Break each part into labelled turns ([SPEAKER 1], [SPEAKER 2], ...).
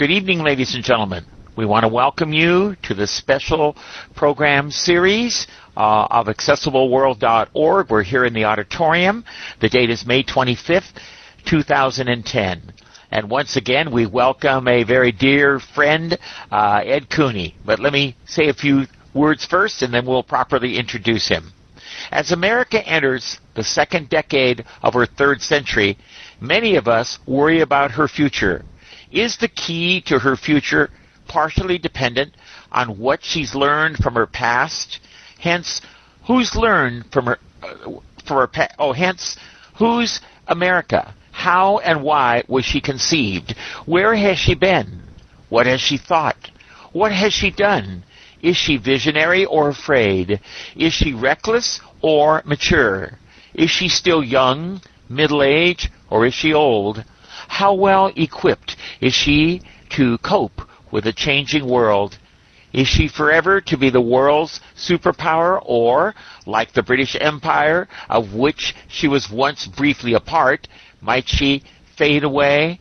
[SPEAKER 1] Good evening, ladies and gentlemen. We want to welcome you to this special program series uh, of accessibleworld.org. We're here in the auditorium. The date is May 25th, 2010. And once again, we welcome a very dear friend, uh, Ed Cooney. But let me say a few words first, and then we'll properly introduce him. As America enters the second decade of her third century, many of us worry about her future. Is the key to her future partially dependent on what she's learned from her past? Hence, who's learned from her, uh, from her pa- oh, hence, who's America? How and why was she conceived? Where has she been? What has she thought? What has she done? Is she visionary or afraid? Is she reckless or mature? Is she still young, middle aged, or is she old? How well equipped is she to cope with a changing world? Is she forever to be the world's superpower or, like the British Empire, of which she was once briefly a part, might she fade away?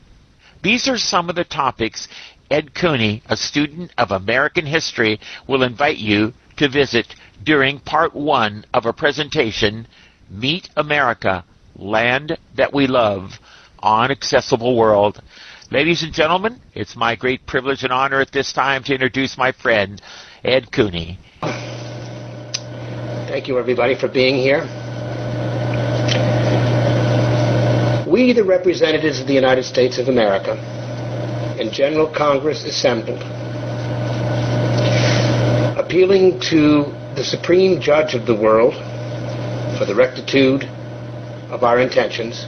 [SPEAKER 1] These are some of the topics Ed Cooney, a student of American history, will invite you to visit during part one of a presentation, Meet America, Land That We Love, on Accessible World. Ladies and gentlemen, it's my great privilege and honor at this time to introduce my friend, Ed Cooney.
[SPEAKER 2] Thank you, everybody, for being here. We, the representatives of the United States of America, and General Congress assembled, appealing to the Supreme Judge of the world for the rectitude of our intentions,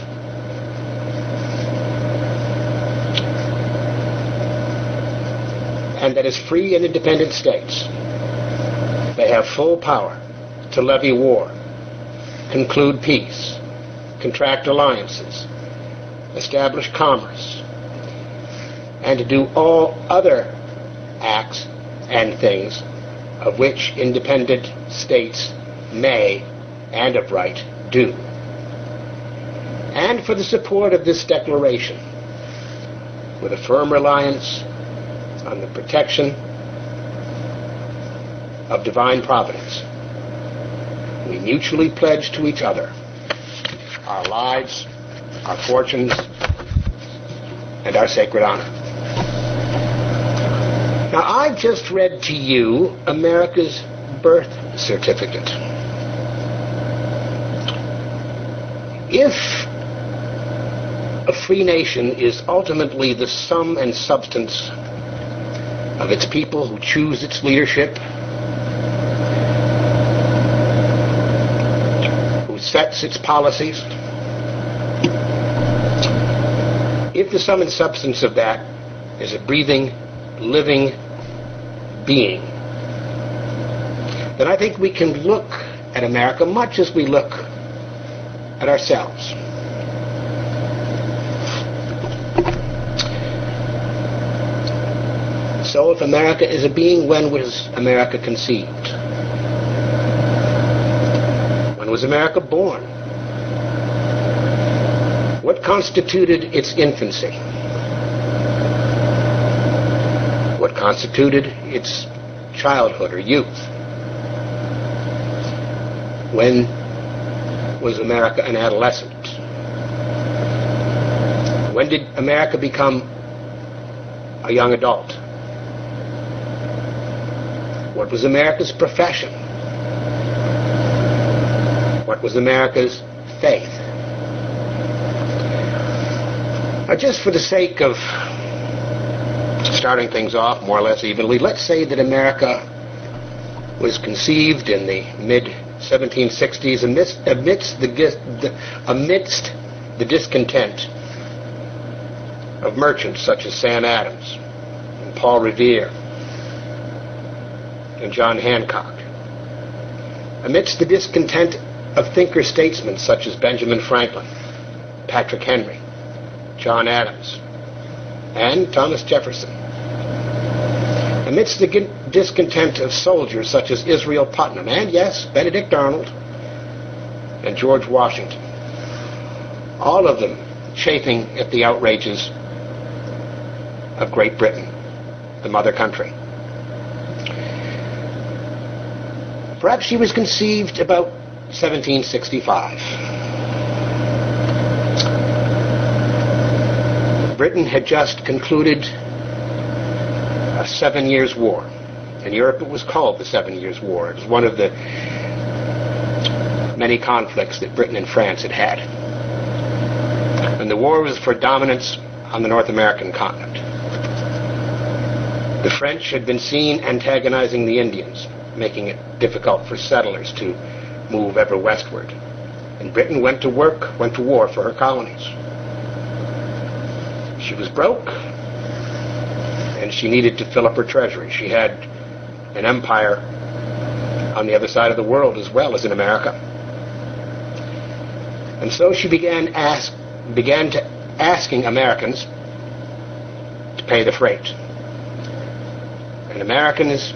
[SPEAKER 2] And that as free and independent states, they have full power to levy war, conclude peace, contract alliances, establish commerce, and to do all other acts and things of which independent states may and of right do. And for the support of this declaration, with a firm reliance on the protection of divine providence, we mutually pledge to each other our lives, our fortunes, and our sacred honor. Now, I've just read to you America's birth certificate. If a free nation is ultimately the sum and substance of its people who choose its leadership, who sets its policies, if the sum and substance of that is a breathing, living being, then I think we can look at America much as we look at ourselves. So if America is a being, when was America conceived? When was America born? What constituted its infancy? What constituted its childhood or youth? When was America an adolescent? When did America become a young adult? What was America's profession? What was America's faith? Now, just for the sake of starting things off more or less evenly, let's say that America was conceived in the mid 1760s amidst, amidst, the, amidst the discontent of merchants such as Sam Adams, and Paul Revere and John Hancock. Amidst the discontent of thinker statesmen such as Benjamin Franklin, Patrick Henry, John Adams, and Thomas Jefferson. Amidst the discontent of soldiers such as Israel Putnam and, yes, Benedict Arnold and George Washington, all of them chafing at the outrages of Great Britain, the mother country. Perhaps she was conceived about 1765. Britain had just concluded a seven years war. In Europe, it was called the Seven Years' War. It was one of the many conflicts that Britain and France had had. And the war was for dominance on the North American continent. The French had been seen antagonizing the Indians, making it difficult for settlers to move ever westward. And Britain went to work, went to war for her colonies. She was broke, and she needed to fill up her treasury. She had an empire on the other side of the world as well as in America. And so she began ask began to asking Americans to pay the freight. And Americans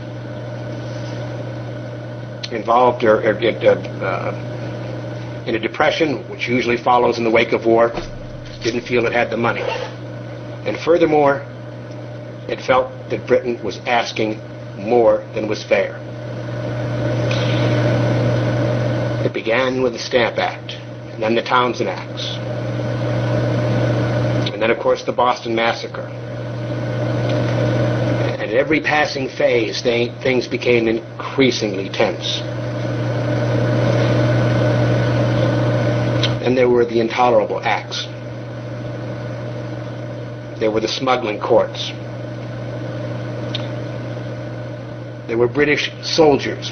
[SPEAKER 2] involved or, or uh, in a depression, which usually follows in the wake of war, didn't feel it had the money. And furthermore, it felt that Britain was asking more than was fair. It began with the Stamp Act, and then the Townshend Acts, and then, of course, the Boston Massacre. Every passing phase, they, things became increasingly tense. And there were the intolerable acts. There were the smuggling courts. There were British soldiers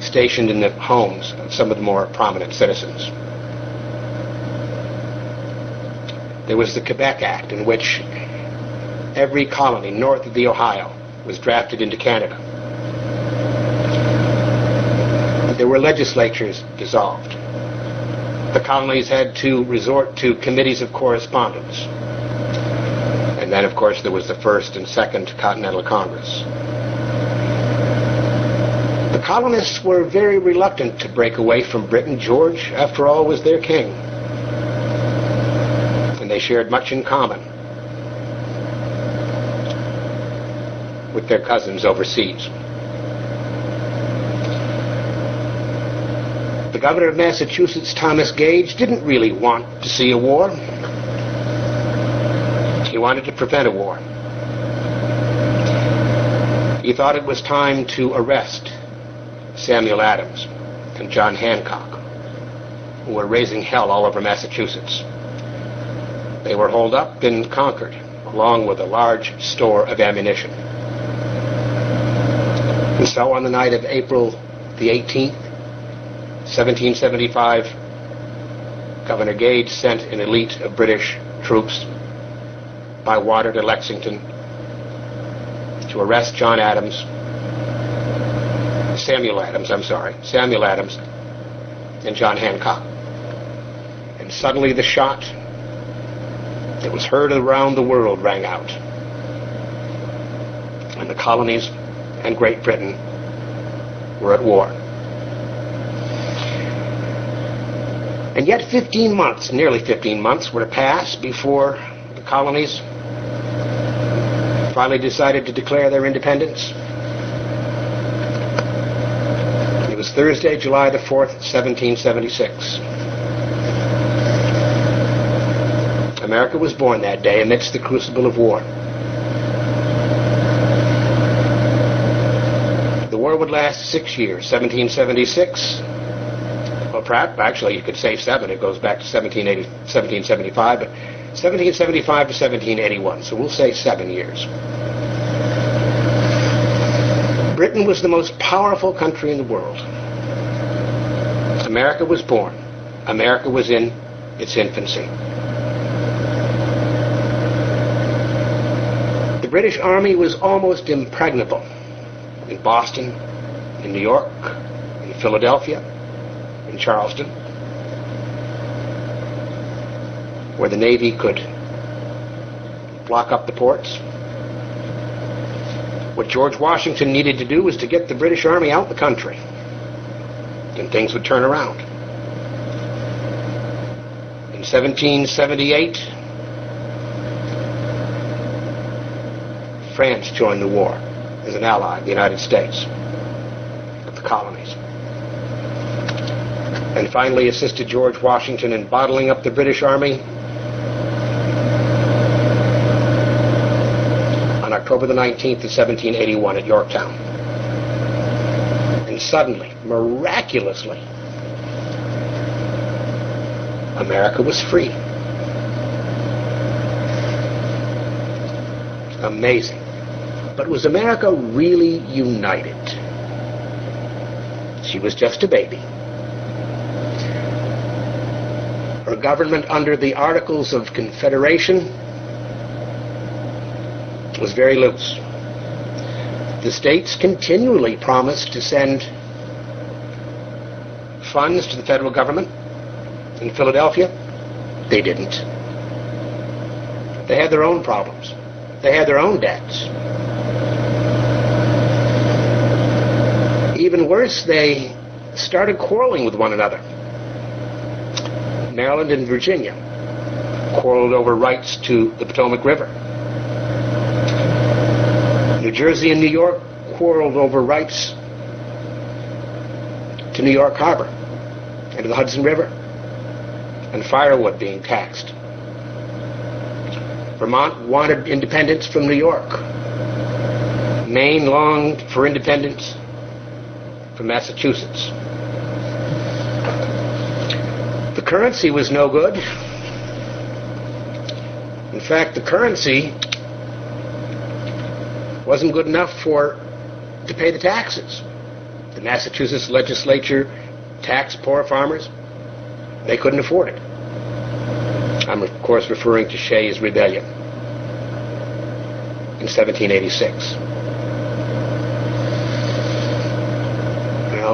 [SPEAKER 2] stationed in the homes of some of the more prominent citizens. There was the Quebec Act, in which every colony north of the Ohio was drafted into Canada. There were legislatures dissolved. The colonies had to resort to committees of correspondence. And then, of course, there was the First and Second Continental Congress. The colonists were very reluctant to break away from Britain. George, after all, was their king. And they shared much in common with their cousins overseas. The governor of Massachusetts, Thomas Gage, didn't really want to see a war. He wanted to prevent a war. He thought it was time to arrest Samuel Adams and John Hancock, who were raising hell all over Massachusetts. They were holed up in Concord, along with a large store of ammunition. And so on the night of April the 18th, 1775, Governor Gage sent an elite of British troops by water to Lexington to arrest John Adams Samuel Adams, I'm sorry, Samuel Adams and John Hancock. And suddenly the shot that was heard around the world rang out. And the colonies and Great Britain were at war. And yet 15 months, nearly 15 months, were to pass before the colonies finally decided to declare their independence. It was Thursday, July the 4th, 1776. America was born that day amidst the crucible of war. Last six years, 1776. Well, perhaps, actually, you could say seven. It goes back to 1780, 1775, but 1775 to 1781. So we'll say seven years. Britain was the most powerful country in the world. America was born. America was in its infancy. The British Army was almost impregnable in Boston, in New York, in Philadelphia, in Charleston, where the Navy could block up the ports. What George Washington needed to do was to get the British Army out of the country, and things would turn around. In 1778, France joined the war as an ally of the United States, colonies, and finally assisted George Washington in bottling up the British Army on October the 19th of 1781 at Yorktown. And suddenly, miraculously, America was free. Amazing. But was America really united? She was just a baby. Her government under the Articles of Confederation was very loose. The states continually promised to send funds to the federal government in Philadelphia. They didn't. They had their own problems. They had their own debts. Worse, they started quarreling with one another. Maryland and Virginia quarreled over rights to the Potomac River. New Jersey and New York quarreled over rights to New York Harbor and to the Hudson River and firewood being taxed. Vermont wanted independence from New York. Maine longed for independence from Massachusetts. The currency was no good. In fact, the currency wasn't good enough for to pay the taxes. The Massachusetts legislature taxed poor farmers. They couldn't afford it. I'm, of course, referring to Shays' Rebellion in 1786.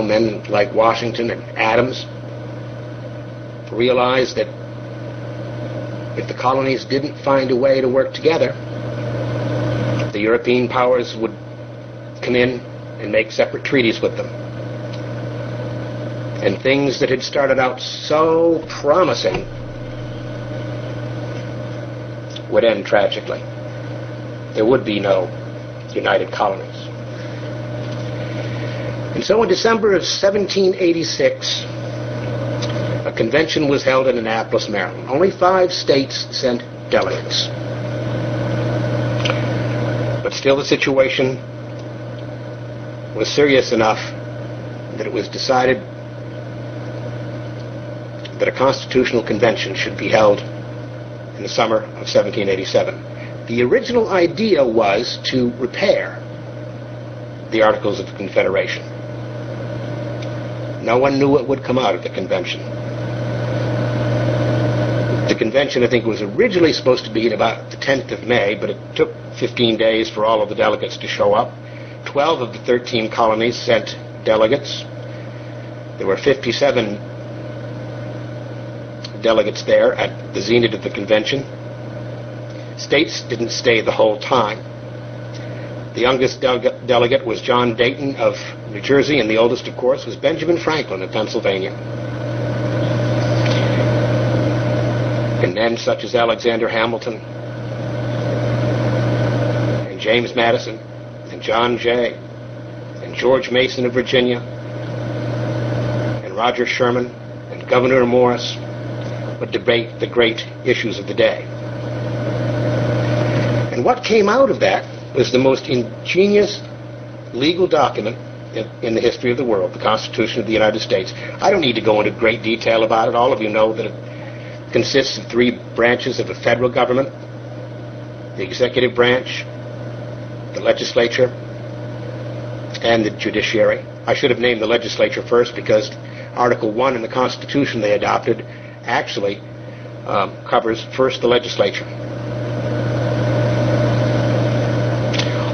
[SPEAKER 2] Well, men like Washington and Adams realized that if the colonies didn't find a way to work together, the European powers would come in and make separate treaties with them. And things that had started out so promising would end tragically. There would be no united colonies. So in December of 1786, a convention was held in Annapolis, Maryland. Only five states sent delegates. But still, the situation was serious enough that it was decided that a constitutional convention should be held in the summer of 1787. The original idea was to repair the Articles of Confederation. No one knew what would come out of the convention. The convention, I think, was originally supposed to be in about the 10th of May, but it took 15 days for all of the delegates to show up. 12 of the 13 colonies sent delegates. There were 57 delegates there at the zenith of the convention. States didn't stay the whole time. The youngest delegate was John Dayton of New Jersey, and the oldest, of course, was Benjamin Franklin of Pennsylvania. and men such as Alexander Hamilton and James Madison and John Jay and George Mason of Virginia and Roger Sherman and Gouverneur Morris would debate the great issues of the day. And what came out of that was the most ingenious legal document in, the history of the world, the Constitution of the United States. I don't need to go into great detail about it. All of you know that it consists of three branches of the federal government the executive branch, the legislature, and the judiciary. I should have named the legislature first because Article 1 in the Constitution they adopted actually um, covers first the legislature.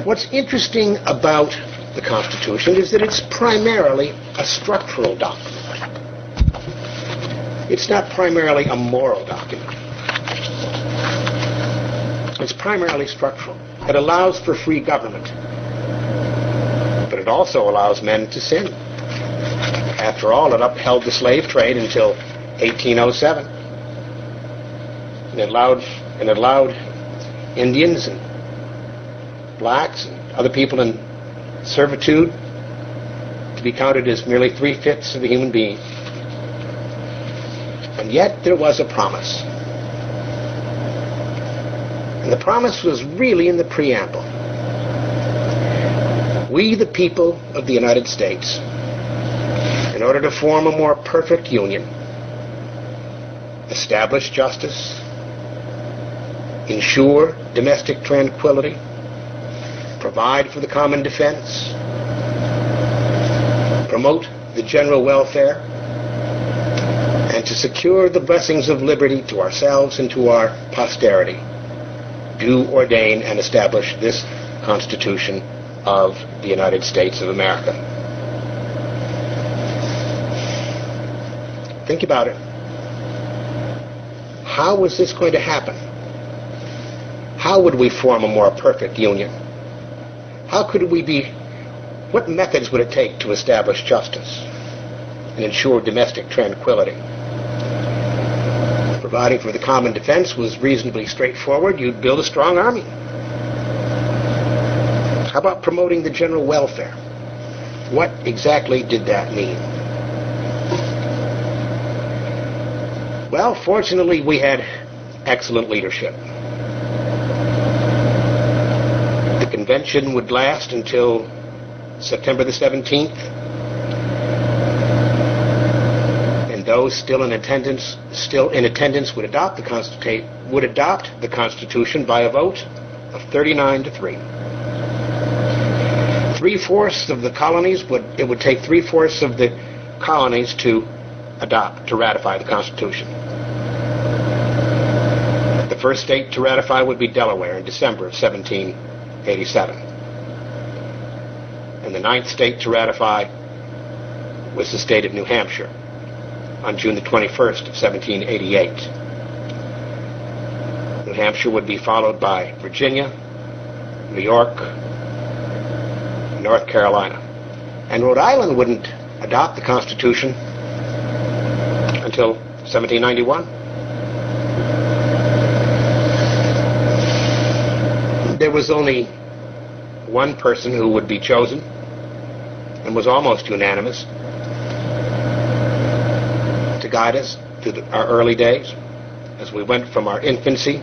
[SPEAKER 2] what's interesting about the Constitution is that it's primarily a structural document. It's not primarily a moral document. It's primarily structural. It allows for free government, but it also allows men to sin. After all, it upheld the slave trade until 1807. And it allowed, and it allowed Indians and blacks and other people in servitude to be counted as merely three-fifths of a human being. And yet there was a promise. And the promise was really in the preamble. We, the people of the United States, in order to form a more perfect union, establish justice, ensure domestic tranquility, provide for the common defense, promote the general welfare, and to secure the blessings of liberty to ourselves and to our posterity, do ordain and establish this Constitution of the United States of America. Think about it. How was this going to happen? How would we form a more perfect union? How could we be, what methods would it take to establish justice and ensure domestic tranquility? Providing for the common defense was reasonably straightforward. You'd build a strong army. How about promoting the general welfare? What exactly did that mean? Well, fortunately, we had excellent leadership. The convention would last until September the 17th. And those still in attendance, still in attendance would adopt the Constitution, would adopt the Constitution by a vote of 39 to 3. Three-fourths of the colonies would, it would take three-fourths of the colonies to adopt, to ratify the Constitution. The first state to ratify would be Delaware in December of 1787. And the ninth state to ratify was the state of New Hampshire on June the 21st of 1788. New Hampshire would be followed by Virginia, New York, North Carolina. And Rhode Island wouldn't adopt the Constitution until 1791. There was only one person who would be chosen and was almost unanimous to guide us through the, our early days as we went from our infancy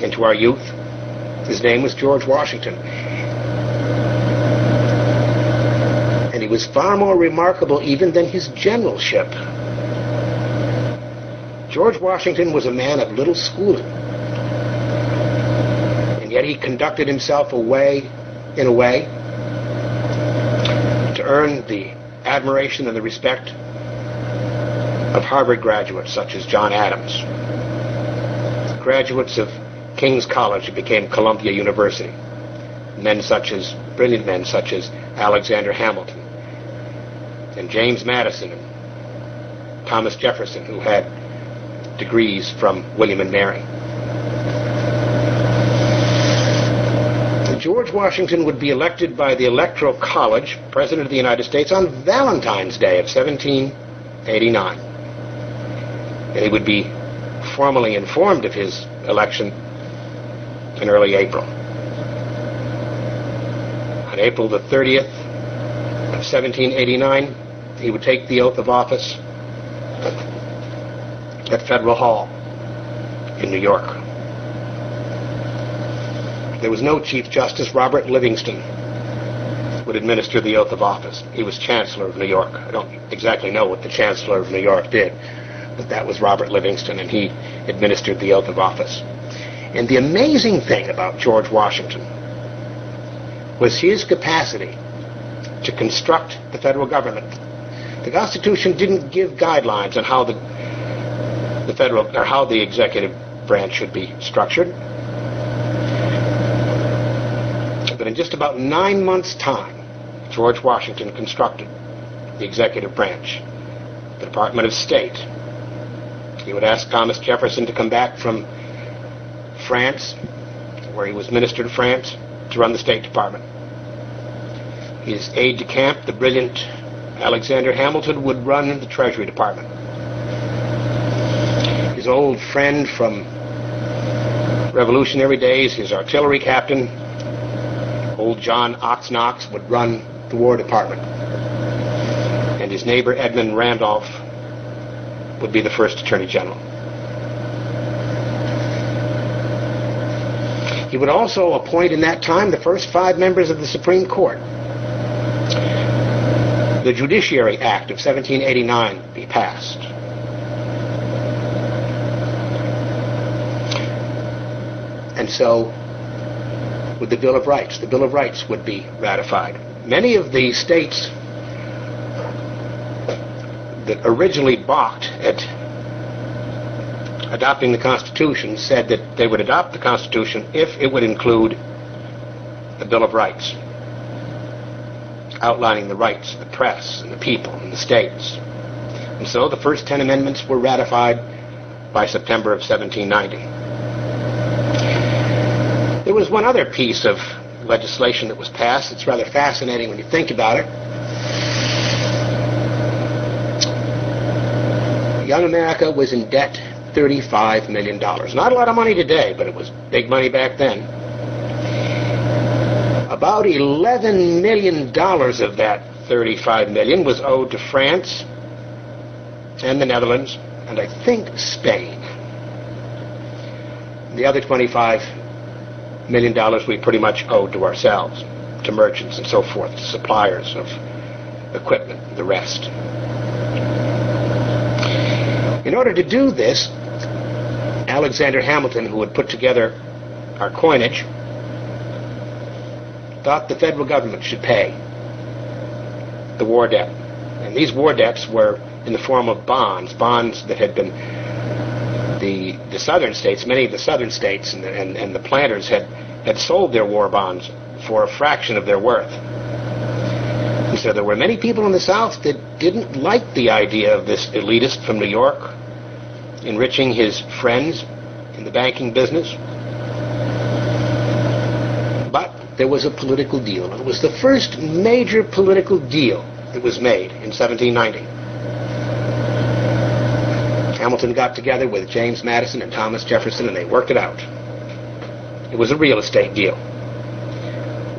[SPEAKER 2] into our youth. His name was George Washington. And he was far more remarkable even than his generalship. George Washington was a man of little schooling. He conducted himself away, in a way to earn the admiration and the respect of Harvard graduates such as John Adams, graduates of King's College who became Columbia University, men such as, brilliant men such as Alexander Hamilton, and James Madison, and Thomas Jefferson, who had degrees from William and Mary. George Washington would be elected by the Electoral College President of the United States on Valentine's Day of 1789. And he would be formally informed of his election in early April. On April the 30th of 1789, he would take the oath of office at Federal Hall in New York. There was no Chief Justice. Robert Livingston would administer the oath of office. He was Chancellor of New York. I don't exactly know what the Chancellor of New York did, but that was Robert Livingston, and he administered the oath of office. And the amazing thing about George Washington was his capacity to construct the federal government. The Constitution didn't give guidelines on how the the federal or how the executive branch should be structured. But in just about nine months' time, George Washington constructed the executive branch, the Department of State. He would ask Thomas Jefferson to come back from France, where he was minister to France, to run the State Department. His aide de camp, the brilliant Alexander Hamilton, would run the Treasury Department. His old friend from Revolutionary days, his artillery captain, old John Oxnaux, would run the War Department. And his neighbor Edmund Randolph would be the first Attorney General. He would also appoint in that time the first five members of the Supreme Court. The Judiciary Act of 1789 be passed. And so with the Bill of Rights. The Bill of Rights would be ratified. Many of the states that originally balked at adopting the Constitution said that they would adopt the Constitution if it would include the Bill of Rights, outlining the rights of the press and the people and the states. And so the first ten amendments were ratified by September of 1790. There was one other piece of legislation that was passed. It's rather fascinating when you think about it. Young America was in debt $35 million. Not a lot of money today, but it was big money back then. About $11 million of that 35 million was owed to France and the Netherlands and I think Spain. The other 25 million dollars we pretty much owed to ourselves, to merchants and so forth, to suppliers of equipment, the rest. In order to do this, Alexander Hamilton, who had put together our coinage, thought the federal government should pay the war debt. And these war debts were in the form of bonds, bonds that had been the, the southern states, many of the southern states and the, and, and the planters had, had sold their war bonds for a fraction of their worth. And so there were many people in the South that didn't like the idea of this elitist from New York enriching his friends in the banking business. But there was a political deal. It was the first major political deal that was made in 1790. Hamilton got together with James Madison and Thomas Jefferson and they worked it out. It was a real estate deal.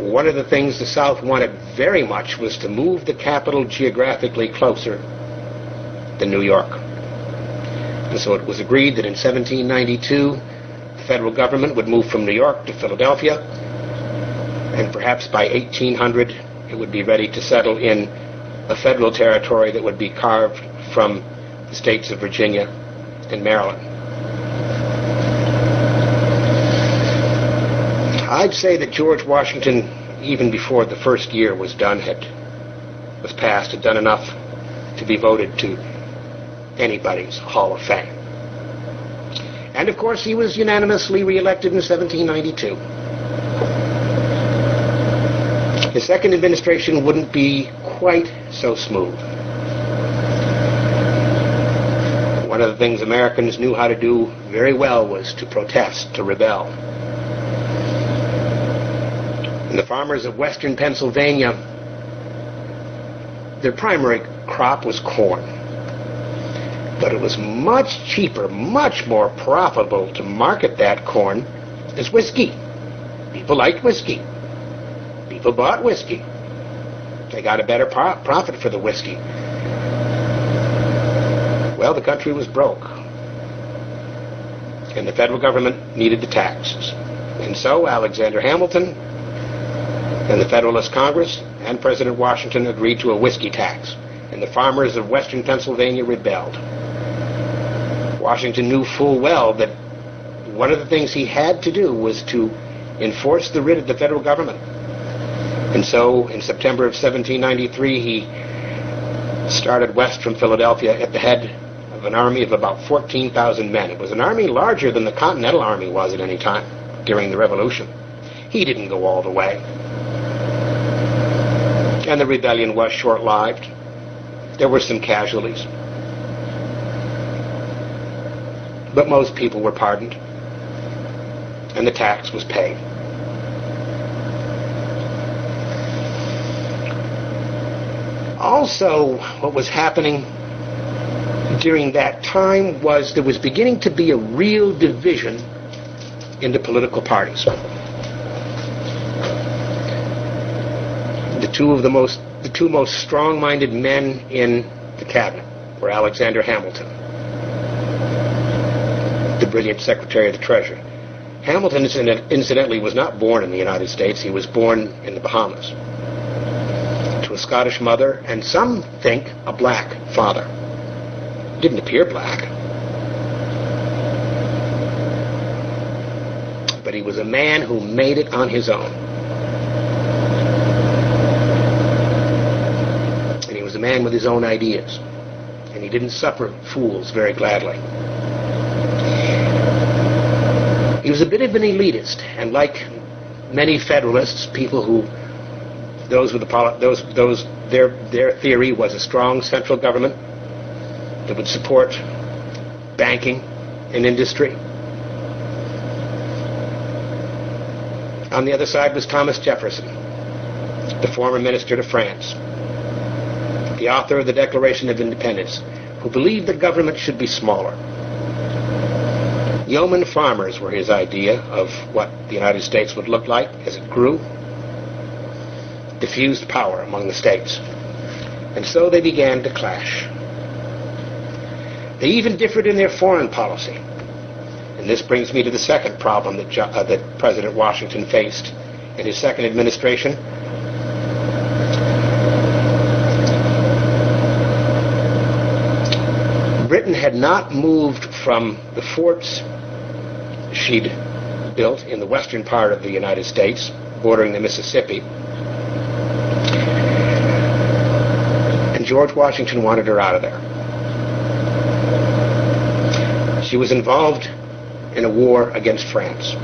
[SPEAKER 2] One of the things the South wanted very much was to move the capital geographically closer than New York. And so it was agreed that in 1792, the federal government would move from New York to Philadelphia, and perhaps by 1800, it would be ready to settle in a federal territory that would be carved from the states of Virginia and Maryland. I'd say that George Washington, even before the first year was done, had was passed, had done enough to be voted to anybody's Hall of Fame. And of course, he was unanimously reelected in 1792. His second administration wouldn't be quite so smooth. One of the things Americans knew how to do very well was to protest, to rebel. And the farmers of western Pennsylvania, their primary crop was corn. But it was much cheaper, much more profitable to market that corn as whiskey. People liked whiskey. People bought whiskey. They got a better pro- profit for the whiskey. Well, the country was broke. And the federal government needed the taxes. And so Alexander Hamilton and the Federalist Congress and President Washington agreed to a whiskey tax. And the farmers of western Pennsylvania rebelled. Washington knew full well that one of the things he had to do was to enforce the writ of the federal government. And so in September of 1793, he started west from Philadelphia at the head of an army of about 14,000 men. It was an army larger than the Continental Army was at any time during the Revolution. He didn't go all the way. And the rebellion was short lived. There were some casualties. But most people were pardoned, and the tax was paid. Also, what was happening during that time was there was beginning to be a real division in the political parties. The two of the most the two most strong-minded men in the cabinet were Alexander Hamilton, the brilliant Secretary of the Treasury. Hamilton, incidentally, was not born in the United States. He was born in the Bahamas to a Scottish mother and some think a black father. Didn't appear black. But he was a man who made it on his own. And he was a man with his own ideas. And he didn't suffer fools very gladly. He was a bit of an elitist, and like many Federalists, people who those with the those those their their theory was a strong central government that would support banking and industry. On the other side was Thomas Jefferson, the former minister to France, the author of the Declaration of Independence, who believed the government should be smaller. Yeoman farmers were his idea of what the United States would look like as it grew diffused power among the states. And so they began to clash. They even differed in their foreign policy. And this brings me to the second problem that, uh, that President Washington faced in his second administration. Britain had not moved from the forts she'd built in the western part of the United States, bordering the Mississippi, And George Washington wanted her out of there. She was involved in a war against France.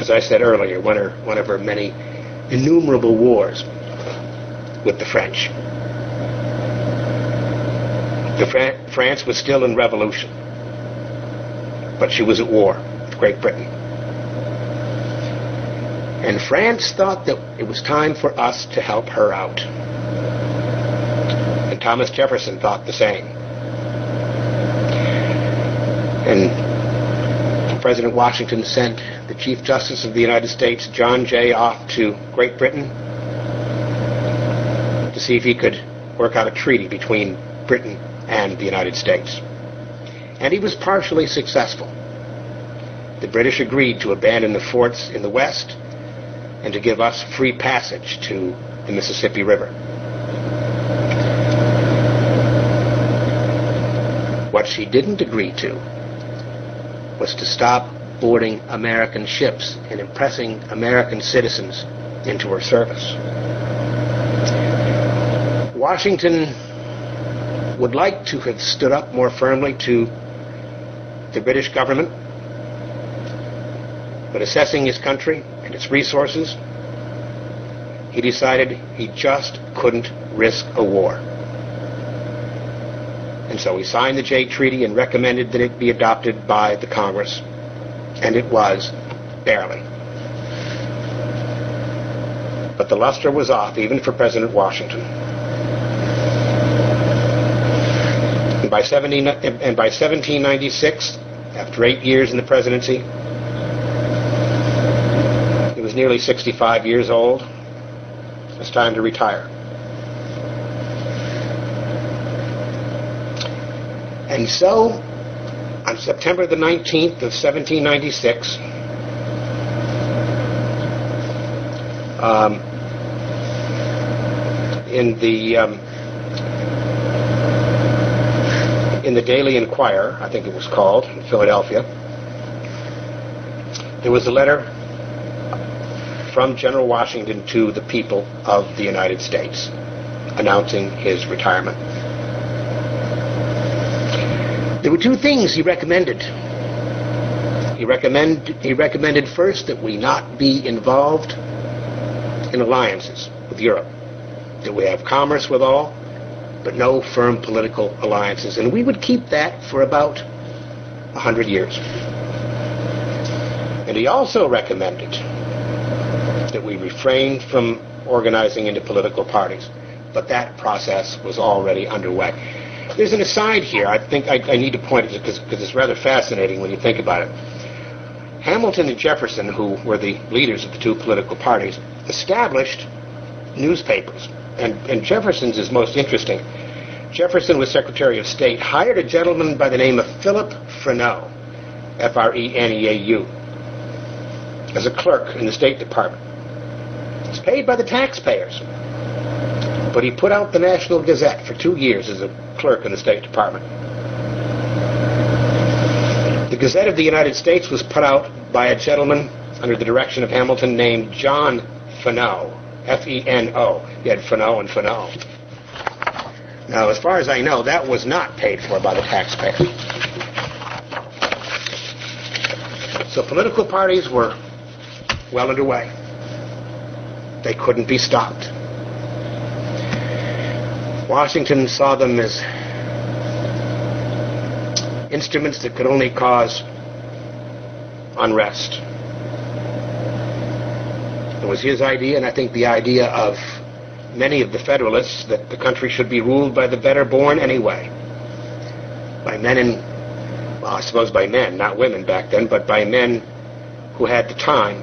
[SPEAKER 2] As I said earlier, one, one of her many innumerable wars with the French. The Fra- France was still in revolution, but she was at war with Great Britain. And France thought that it was time for us to help her out. And Thomas Jefferson thought the same. And President Washington sent the Chief Justice of the United States, John Jay, off to Great Britain to see if he could work out a treaty between Britain and the United States. And he was partially successful. The British agreed to abandon the forts in the west and to give us free passage to the Mississippi River. What she didn't agree to was to stop boarding American ships and impressing American citizens into her service. Washington would like to have stood up more firmly to the British government, but assessing his country and its resources, he decided he just couldn't risk a war. So he signed the Jay Treaty and recommended that it be adopted by the Congress. And it was, barely. But the luster was off, even for President Washington. And by, 17, and by 1796, after eight years in the presidency, he was nearly 65 years old. It was time to retire. And so, on September the 19th of 1796, um, in the um, in the Daily Enquirer, I think it was called, in Philadelphia, there was a letter from General Washington to the people of the United States announcing his retirement. There were two things he recommended. He, recommend, he recommended first that we not be involved in alliances with Europe, that we have commerce with all, but no firm political alliances. And we would keep that for about a hundred years. And he also recommended that we refrain from organizing into political parties. But that process was already underway. There's an aside here. I think I, I need to point it because it's rather fascinating when you think about it. Hamilton and Jefferson, who were the leaders of the two political parties, established newspapers. And, and Jefferson's is most interesting. Jefferson was Secretary of State, hired a gentleman by the name of Philip Freneau, F-R-E-N-E-A-U, as a clerk in the State Department. He's paid by the taxpayers. But he put out the National Gazette for two years as a clerk in the State Department. The Gazette of the United States was put out by a gentleman under the direction of Hamilton named John Fenno, F-E-N-O. He had Fenno and Fenno. Now, as far as I know, that was not paid for by the taxpayer. So political parties were well underway. They couldn't be stopped. Washington saw them as instruments that could only cause unrest. It was his idea, and I think the idea of many of the Federalists, that the country should be ruled by the better born anyway. By men and, well, I suppose by men, not women back then, but by men who had the time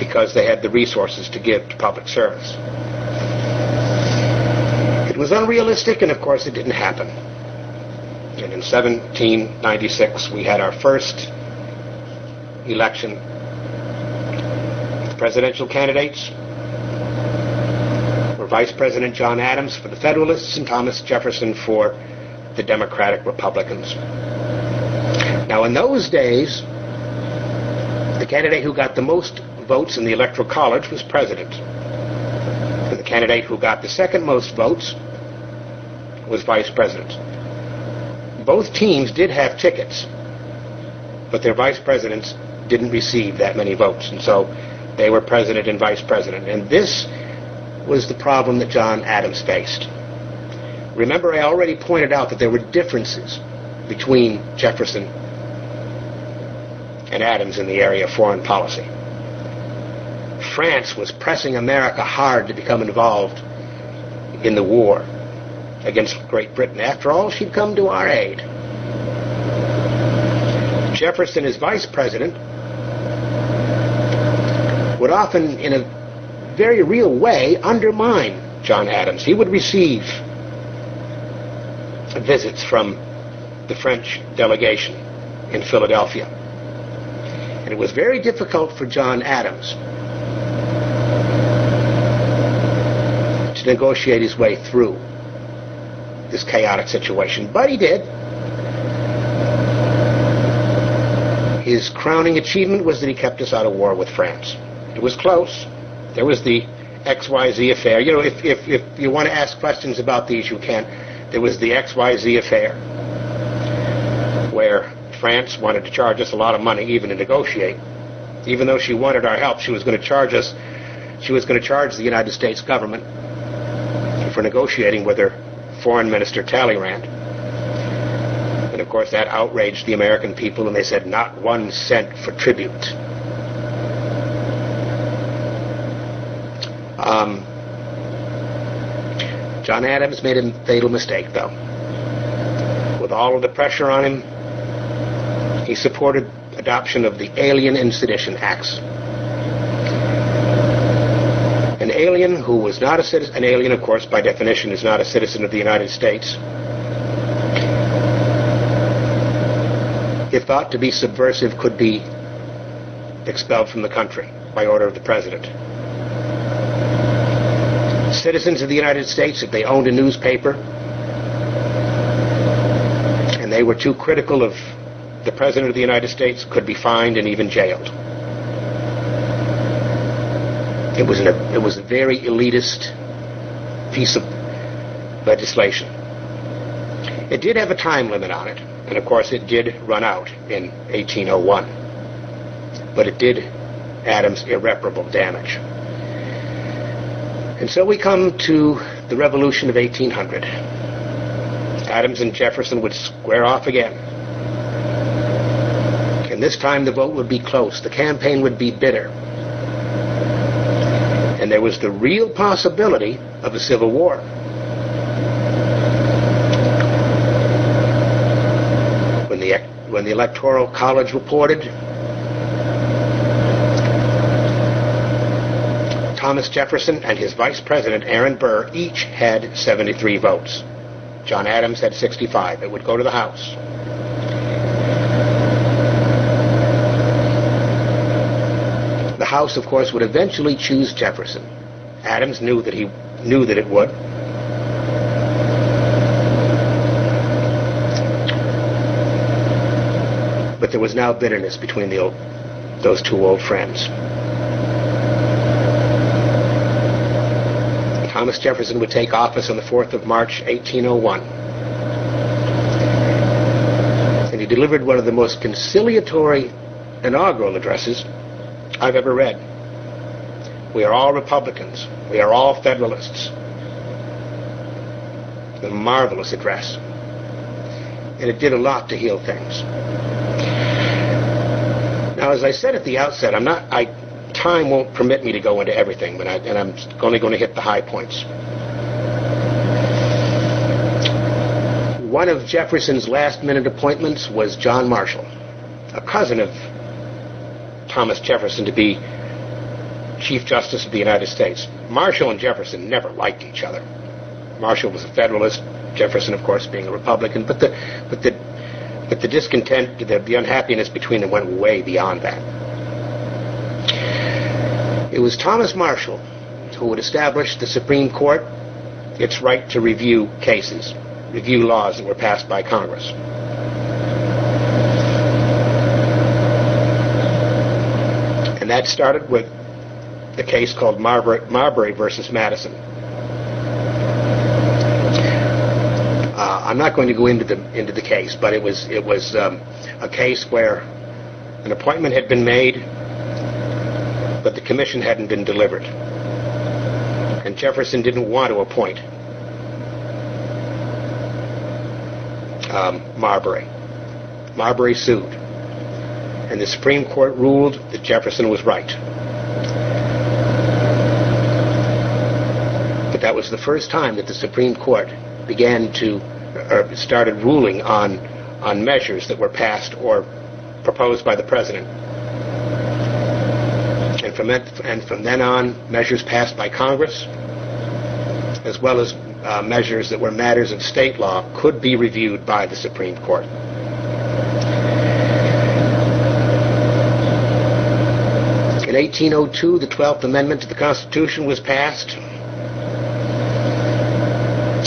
[SPEAKER 2] because they had the resources to give to public service. It was unrealistic, and of course, it didn't happen. And in 1796, we had our first election. Presidential candidates were Vice President John Adams for the Federalists and Thomas Jefferson for the Democratic Republicans. Now, in those days, the candidate who got the most votes in the Electoral College was president. Candidate who got the second most votes was vice president. Both teams did have tickets, but their vice presidents didn't receive that many votes, and so they were president and vice president. And this was the problem that John Adams faced. Remember, I already pointed out that there were differences between Jefferson and Adams in the area of foreign policy. France was pressing America hard to become involved in the war against Great Britain. After all, she'd come to our aid. Jefferson, as vice president, would often, in a very real way, undermine John Adams. He would receive visits from the French delegation in Philadelphia. And it was very difficult for John Adams negotiate his way through this chaotic situation. But he did. His crowning achievement was that he kept us out of war with France. It was close. There was the XYZ affair. You know, if, if, if you want to ask questions about these, you can. There was the XYZ affair, where France wanted to charge us a lot of money even to negotiate. Even though she wanted our help, she was going to charge us, she was going to charge the United States government for negotiating with her Foreign Minister Talleyrand. And of course, that outraged the American people, and they said, not one cent for tribute. Um, John Adams made a fatal mistake, though. With all of the pressure on him, he supported adoption of the Alien and Sedition Acts. An alien who was not a citizen, an alien, of course, by definition, is not a citizen of the United States. If thought to be subversive, could be expelled from the country by order of the president. Citizens of the United States, if they owned a newspaper and they were too critical of the President of the United States, could be fined and even jailed. It was, an, it was a very elitist piece of legislation. It did have a time limit on it, and of course it did run out in 1801. But it did Adams irreparable damage. And so we come to the Revolution of 1800. Adams and Jefferson would square off again. And this time the vote would be close. The campaign would be bitter. And there was the real possibility of a civil war. When the, when the Electoral College reported, Thomas Jefferson and his vice president, Aaron Burr, each had 73 votes. John Adams had 65. It would go to the House. House, of course, would eventually choose Jefferson. Adams knew that he knew that it would. But there was now bitterness between the old, those two old friends. Thomas Jefferson would take office on the 4th of March, 1801. And he delivered one of the most conciliatory inaugural addresses I've ever read. We are all Republicans. We are all Federalists. A marvelous address. And it did a lot to heal things. Now, as I said at the outset, I'm not, I time won't permit me to go into everything, but I, and I'm only going to hit the high points. One of Jefferson's last-minute appointments was John Marshall, a cousin of Thomas Jefferson, to be Chief Justice of the United States. Marshall and Jefferson never liked each other. Marshall was a Federalist, Jefferson, of course, being a Republican, but the but the but the discontent, the, the unhappiness between them went way beyond that. It was Thomas Marshall who would establish the Supreme Court its right to review cases, review laws that were passed by Congress. That started with the case called Marbury, Marbury versus Madison. Uh, I'm not going to go into the into the case, but it was it was um, a case where an appointment had been made but the commission hadn't been delivered. And Jefferson didn't want to appoint um, Marbury. Marbury sued. And the Supreme Court ruled that Jefferson was right. But that was the first time that the Supreme Court began to, or started ruling on, on measures that were passed or proposed by the president and from, it, and from then on, measures passed by Congress, as well as uh, measures that were matters of state law, could be reviewed by the Supreme Court. In 1802, the 12th Amendment to the Constitution was passed,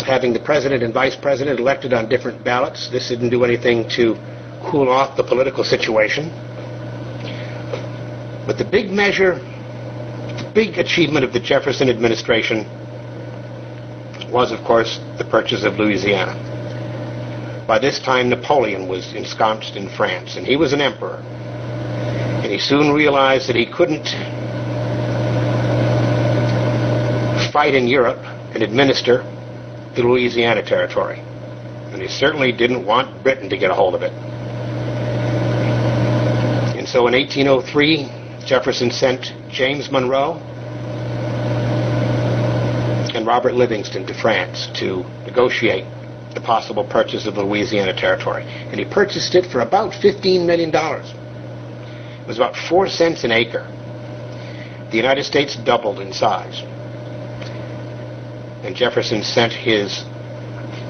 [SPEAKER 2] having the President and Vice President elected on different ballots. This didn't do anything to cool off the political situation. But the big measure, the big achievement of the Jefferson administration was, of course, the purchase of Louisiana. By this time, Napoleon was ensconced in France, and he was an emperor. He soon realized that he couldn't fight in Europe and administer the Louisiana Territory. And he certainly didn't want Britain to get a hold of it. And so in 1803, Jefferson sent James Monroe and Robert Livingston to France to negotiate the possible purchase of the Louisiana Territory. And he purchased it for about $15 million. Was about four cents an acre. The United States doubled in size. And Jefferson sent his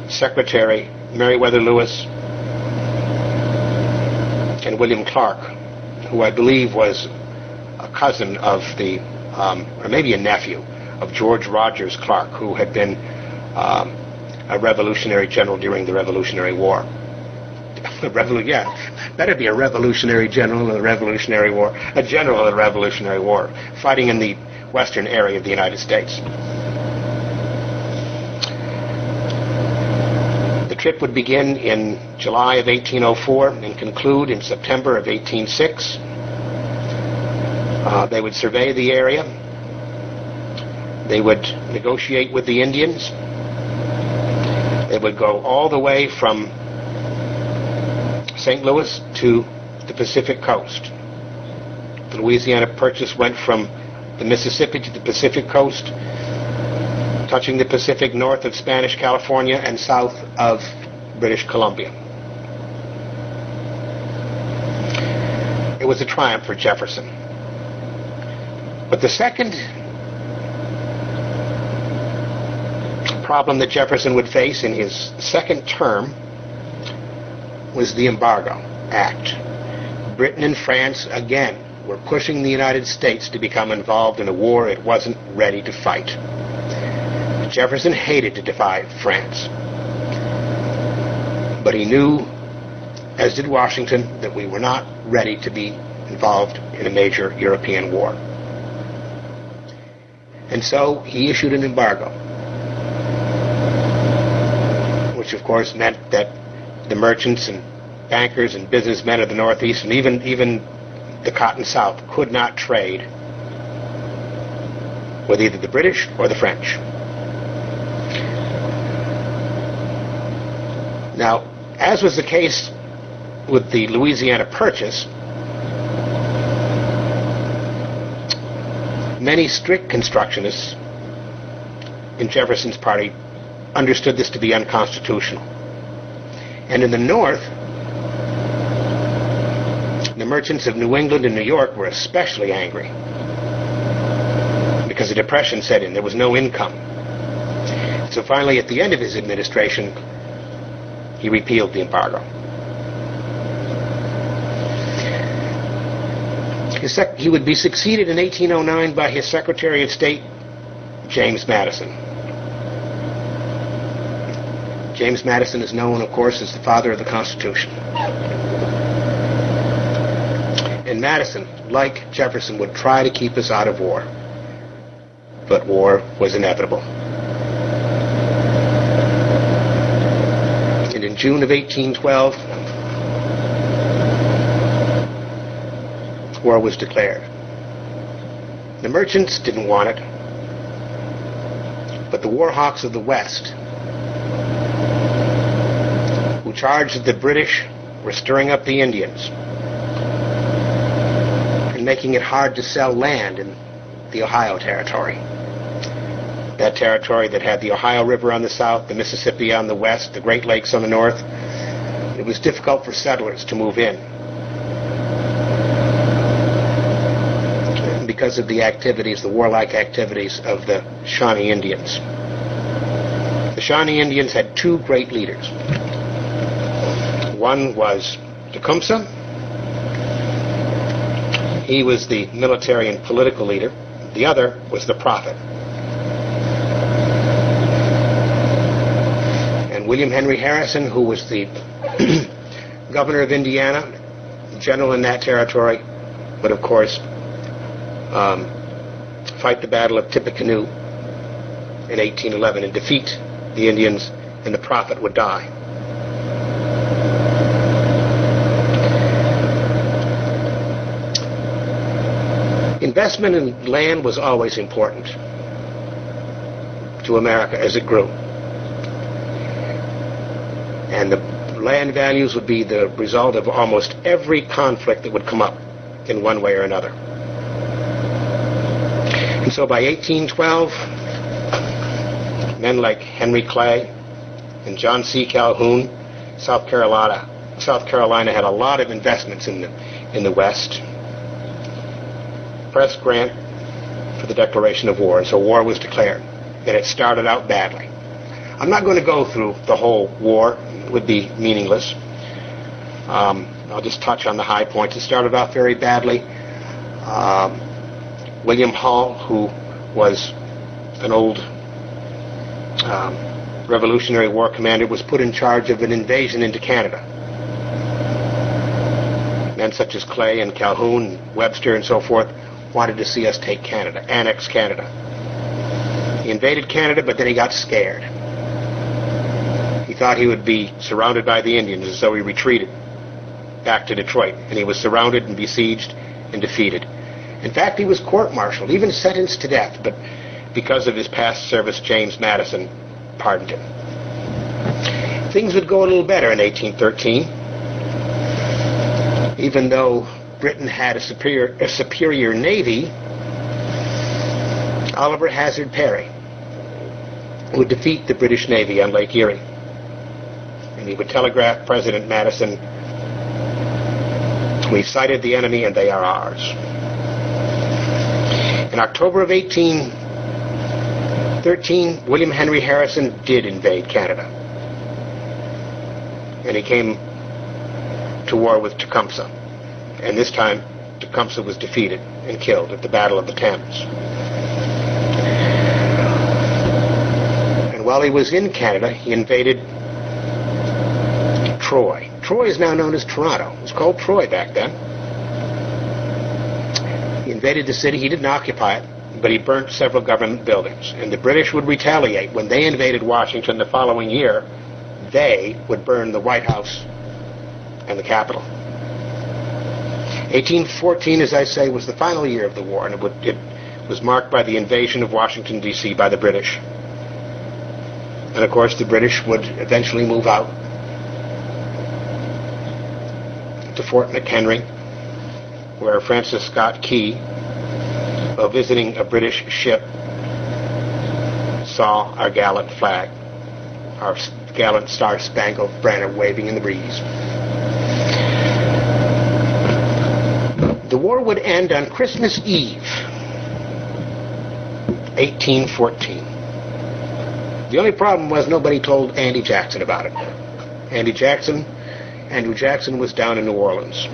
[SPEAKER 2] secretary, Meriwether Lewis, and William Clark, who I believe was a cousin of the, um, or maybe a nephew of George Rogers Clark, who had been um, a revolutionary general during the Revolutionary War. Revolu- yeah, better be a revolutionary general in the Revolutionary War, a general in the Revolutionary War, fighting in the western area of the United States. The trip would begin in July of 1804 and conclude in September of 1806. Uh, they would survey the area. They would negotiate with the Indians. They would go all the way from St. Louis to the Pacific coast. The Louisiana Purchase went from the Mississippi to the Pacific coast, touching the Pacific north of Spanish California and south of British Columbia. It was a triumph for Jefferson. But the second problem that Jefferson would face in his second term was the Embargo Act. Britain and France again were pushing the United States to become involved in a war it wasn't ready to fight. Jefferson hated to defy France. But he knew, as did Washington, that we were not ready to be involved in a major European war. And so he issued an embargo, which of course meant that the merchants and bankers and businessmen of the Northeast and even, even the Cotton South could not trade with either the British or the French. Now, as was the case with the Louisiana Purchase, many strict constructionists in Jefferson's party understood this to be unconstitutional. And in the North, the merchants of New England and New York were especially angry because the Depression set in. There was no income. So finally, at the end of his administration, he repealed the embargo. Sec- he would be succeeded in 1809 by his Secretary of State, James Madison. James Madison is known, of course, as the father of the Constitution. And Madison, like Jefferson, would try to keep us out of war. But war was inevitable. And in June of 1812, war was declared. The merchants didn't want it, but the war hawks of the West, who charged that the British were stirring up the Indians and making it hard to sell land in the Ohio Territory. That territory that had the Ohio River on the south, the Mississippi on the west, the Great Lakes on the north. It was difficult for settlers to move in. because of the activities, the warlike activities of the Shawnee Indians. The Shawnee Indians had two great leaders. One was Tecumseh. He was the military and political leader. The other was the prophet. And William Henry Harrison, who was the governor of Indiana, general in that territory, but of course um, fight the Battle of Tippecanoe in 1811 and defeat the Indians, and the prophet would die. Investment in land was always important to America as it grew. And the land values would be the result of almost every conflict that would come up in one way or another. And so by 1812, men like Henry Clay and John C. Calhoun, South Carolina, South Carolina had a lot of investments in the in the West. Press grant for the declaration of war, and so war was declared. And it started out badly. I'm not going to go through the whole war; it would be meaningless. Um, I'll just touch on the high points. It started off very badly. Um, William Hull, who was an old um, Revolutionary War commander, was put in charge of an invasion into Canada. Men such as Clay and Calhoun, Webster, and so forth wanted to see us take Canada, annex Canada. He invaded Canada, but then he got scared. He thought he would be surrounded by the Indians, and so he retreated back to Detroit. And he was surrounded and besieged and defeated. In fact, he was court-martialed, even sentenced to death. But because of his past service, James Madison pardoned him. Things would go a little better in 1813. Even though Britain had a superior, a superior navy, Oliver Hazard Perry would defeat the British Navy on Lake Erie. And he would telegraph President Madison, We've sighted the enemy and they are ours. In October of 1813, William Henry Harrison did invade Canada. And he came to war with Tecumseh. And this time, Tecumseh was defeated and killed at the Battle of the Thames. And while he was in Canada, he invaded Troy. Troy is now known as Toronto. It was called Troy back then. He invaded the city. He didn't occupy it, but he burnt several government buildings. And the British would retaliate. When they invaded Washington the following year, they would burn the White House and the Capitol. 1814, as I say, was the final year of the war, and it, would, it was marked by the invasion of Washington, D.C. by the British. And of course, the British would eventually move out to Fort McHenry, where Francis Scott Key, while visiting a British ship, saw our gallant flag, our gallant star-spangled banner waving in the breeze. The war would end on Christmas Eve, 1814. The only problem was nobody told Andy Jackson about it. Andy Jackson, Andrew Jackson was down in New Orleans.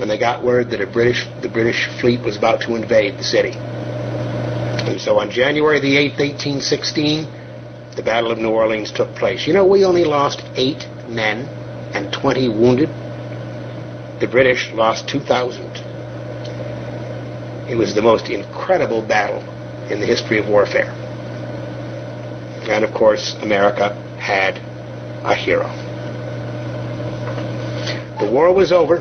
[SPEAKER 2] And they got word that a British, the British fleet was about to invade the city. And so on January the 8th, 1816, the Battle of New Orleans took place. You know, we only lost eight men and 20 wounded. The British lost 2,000. It was the most incredible battle in the history of warfare. And of course, America had a hero. The war was over.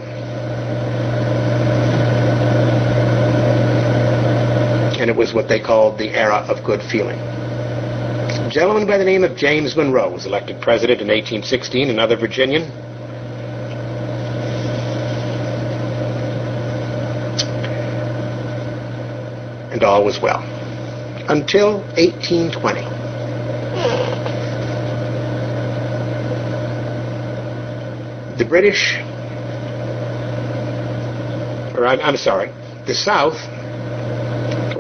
[SPEAKER 2] And it was what they called the era of good feeling. A gentleman by the name of James Monroe was elected president in 1816, another Virginian. And all was well. Until 1820. the British, or I'm, I'm, sorry, the South,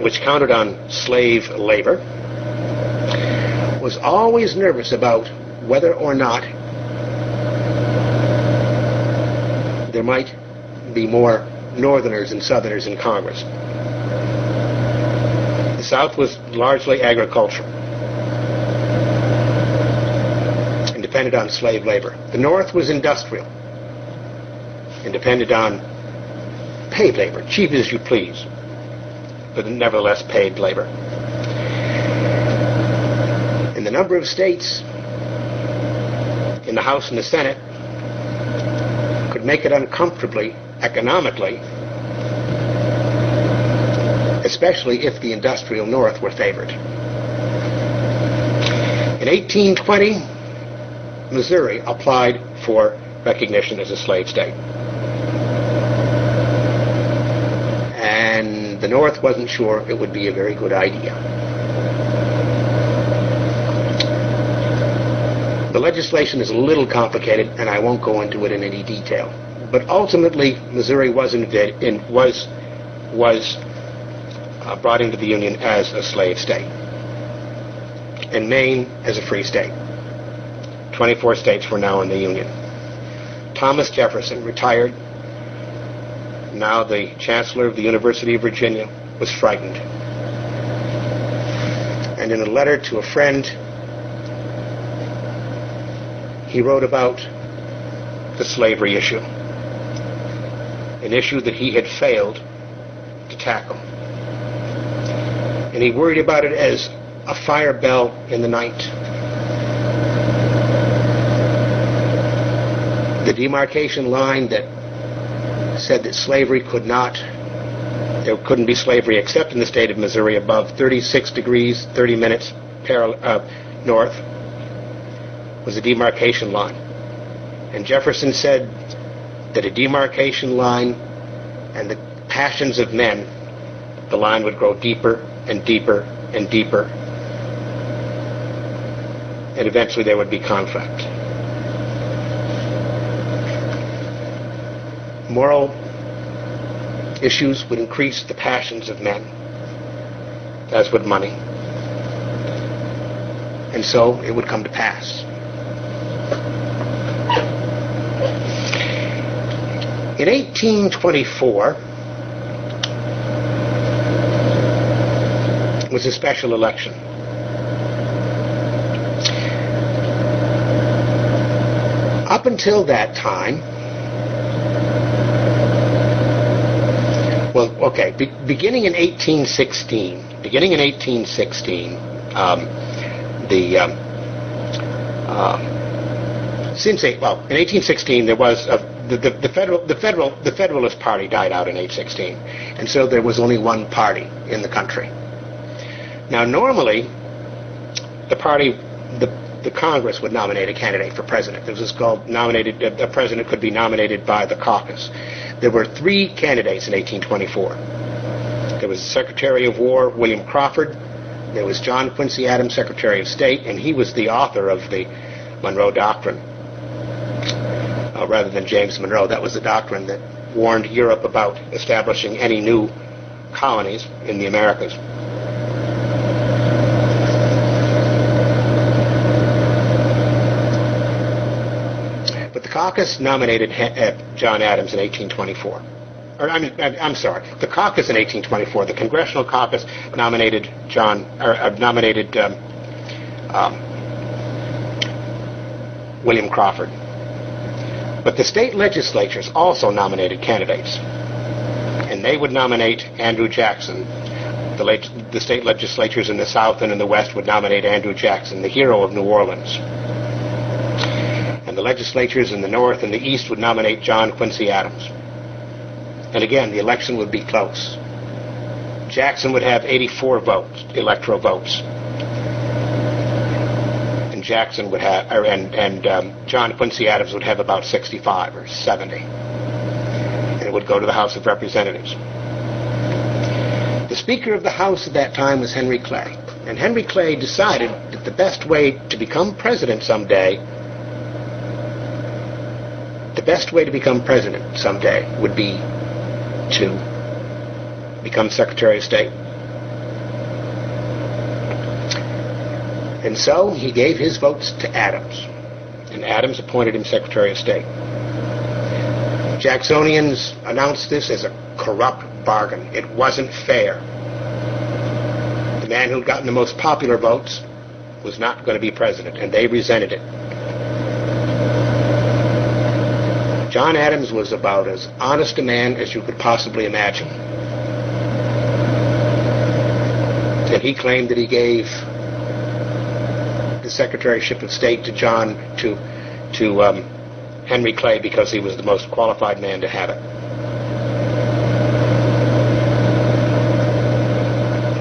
[SPEAKER 2] which counted on slave labor, was always nervous about whether or not there might be more Northerners and Southerners in Congress. South was largely agricultural. And depended on slave labor. The North was industrial and depended on paid labor, cheap as you please, but nevertheless paid labor. And the number of states in the House and the Senate could make it uncomfortably economically, especially if the industrial North were favored. In 1820, Missouri applied for recognition as a slave state. And the North wasn't sure it would be a very good idea. The legislation is a little complicated, and I won't go into it in any detail. But ultimately, Missouri was, was, was uh, brought into the Union as a slave state, and Maine as a free state. 24 states were now in the Union. Thomas Jefferson, retired, now the Chancellor of the University of Virginia, was frightened. And in a letter to a friend, he wrote about the slavery issue, an issue that he had failed to tackle. And he worried about it as a fire bell in the night the demarcation line that said that slavery could not there couldn't be slavery except in the state of Missouri above 36 degrees 30 minutes paral- uh, north was a demarcation line. And Jefferson said that a demarcation line and the passions of men, the line would grow deeper and deeper and deeper. And eventually there would be conflict. Moral issues would increase the passions of men, as would money. And so it would come to pass. In 1824 was a special election. Up until that time, well, okay, be, beginning in 1816, beginning in 1816, um, the um, uh, since eight, well, in 1816 there was a, the, the, the federal the federal the Federalist Party died out in 816, and so there was only one party in the country. Now, normally, the party the the Congress would nominate a candidate for president. This was called nominated. A president could be nominated by the caucus. There were three candidates in 1824. There was Secretary of War William Crawford. There was John Quincy Adams, Secretary of State, and he was the author of the Monroe Doctrine, uh, rather than James Monroe. That was the doctrine that warned Europe about establishing any new colonies in the Americas. Caucus nominated uh, John Adams in 1824. Or I mean, I'm sorry. The caucus in 1824, the Congressional Caucus nominated John, or uh, nominated um, um, William Crawford. But the state legislatures also nominated candidates, and they would nominate Andrew Jackson. The, leg- the state legislatures in the South and in the West would nominate Andrew Jackson, the hero of New Orleans. And the legislatures in the North and the East would nominate John Quincy Adams. And again, the election would be close. Jackson would have 84 votes, electoral votes. And Jackson would have, or, and, and um, John Quincy Adams would have about 65 or 70. And it would go to the House of Representatives. The Speaker of the House at that time was Henry Clay. And Henry Clay decided that the best way to become president someday, the best way to become president someday would be to become Secretary of State. And so he gave his votes to Adams, and Adams appointed him Secretary of State. Jacksonians announced this as a corrupt bargain. It wasn't fair. The man who'd gotten the most popular votes was not going to be president, and they resented it. John Adams was about as honest a man as you could possibly imagine. And he claimed that he gave the Secretaryship of State to John to to um, Henry Clay because he was the most qualified man to have it.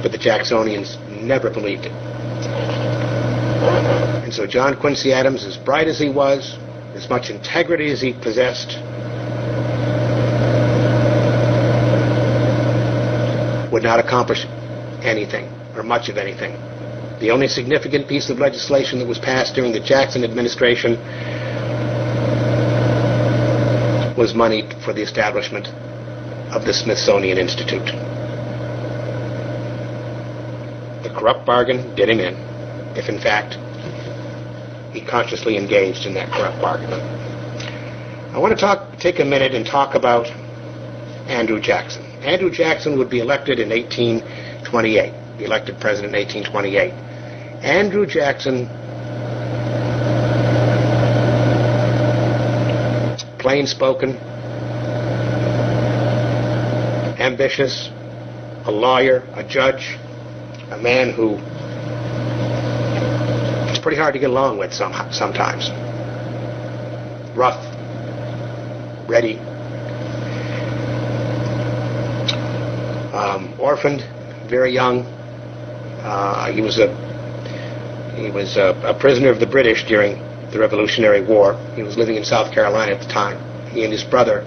[SPEAKER 2] But the Jacksonians never believed it. And so John Quincy Adams, as bright as he was, as much integrity as he possessed, would not accomplish anything, or much of anything. The only significant piece of legislation that was passed during the Jackson administration was money for the establishment of the Smithsonian Institute. The corrupt bargain did him in, if in fact he consciously engaged in that corrupt bargain. I want to talk, take a minute and talk about Andrew Jackson. Andrew Jackson would be elected in 1828, elected president in 1828. Andrew Jackson, plain spoken, ambitious, a lawyer, a judge, a man who it's pretty hard to get along with some, sometimes. Rough, ready. um, orphaned, very young. Uh, he was a he was a, a, prisoner of the British during the Revolutionary War. He was living in South Carolina at the time. He and his brother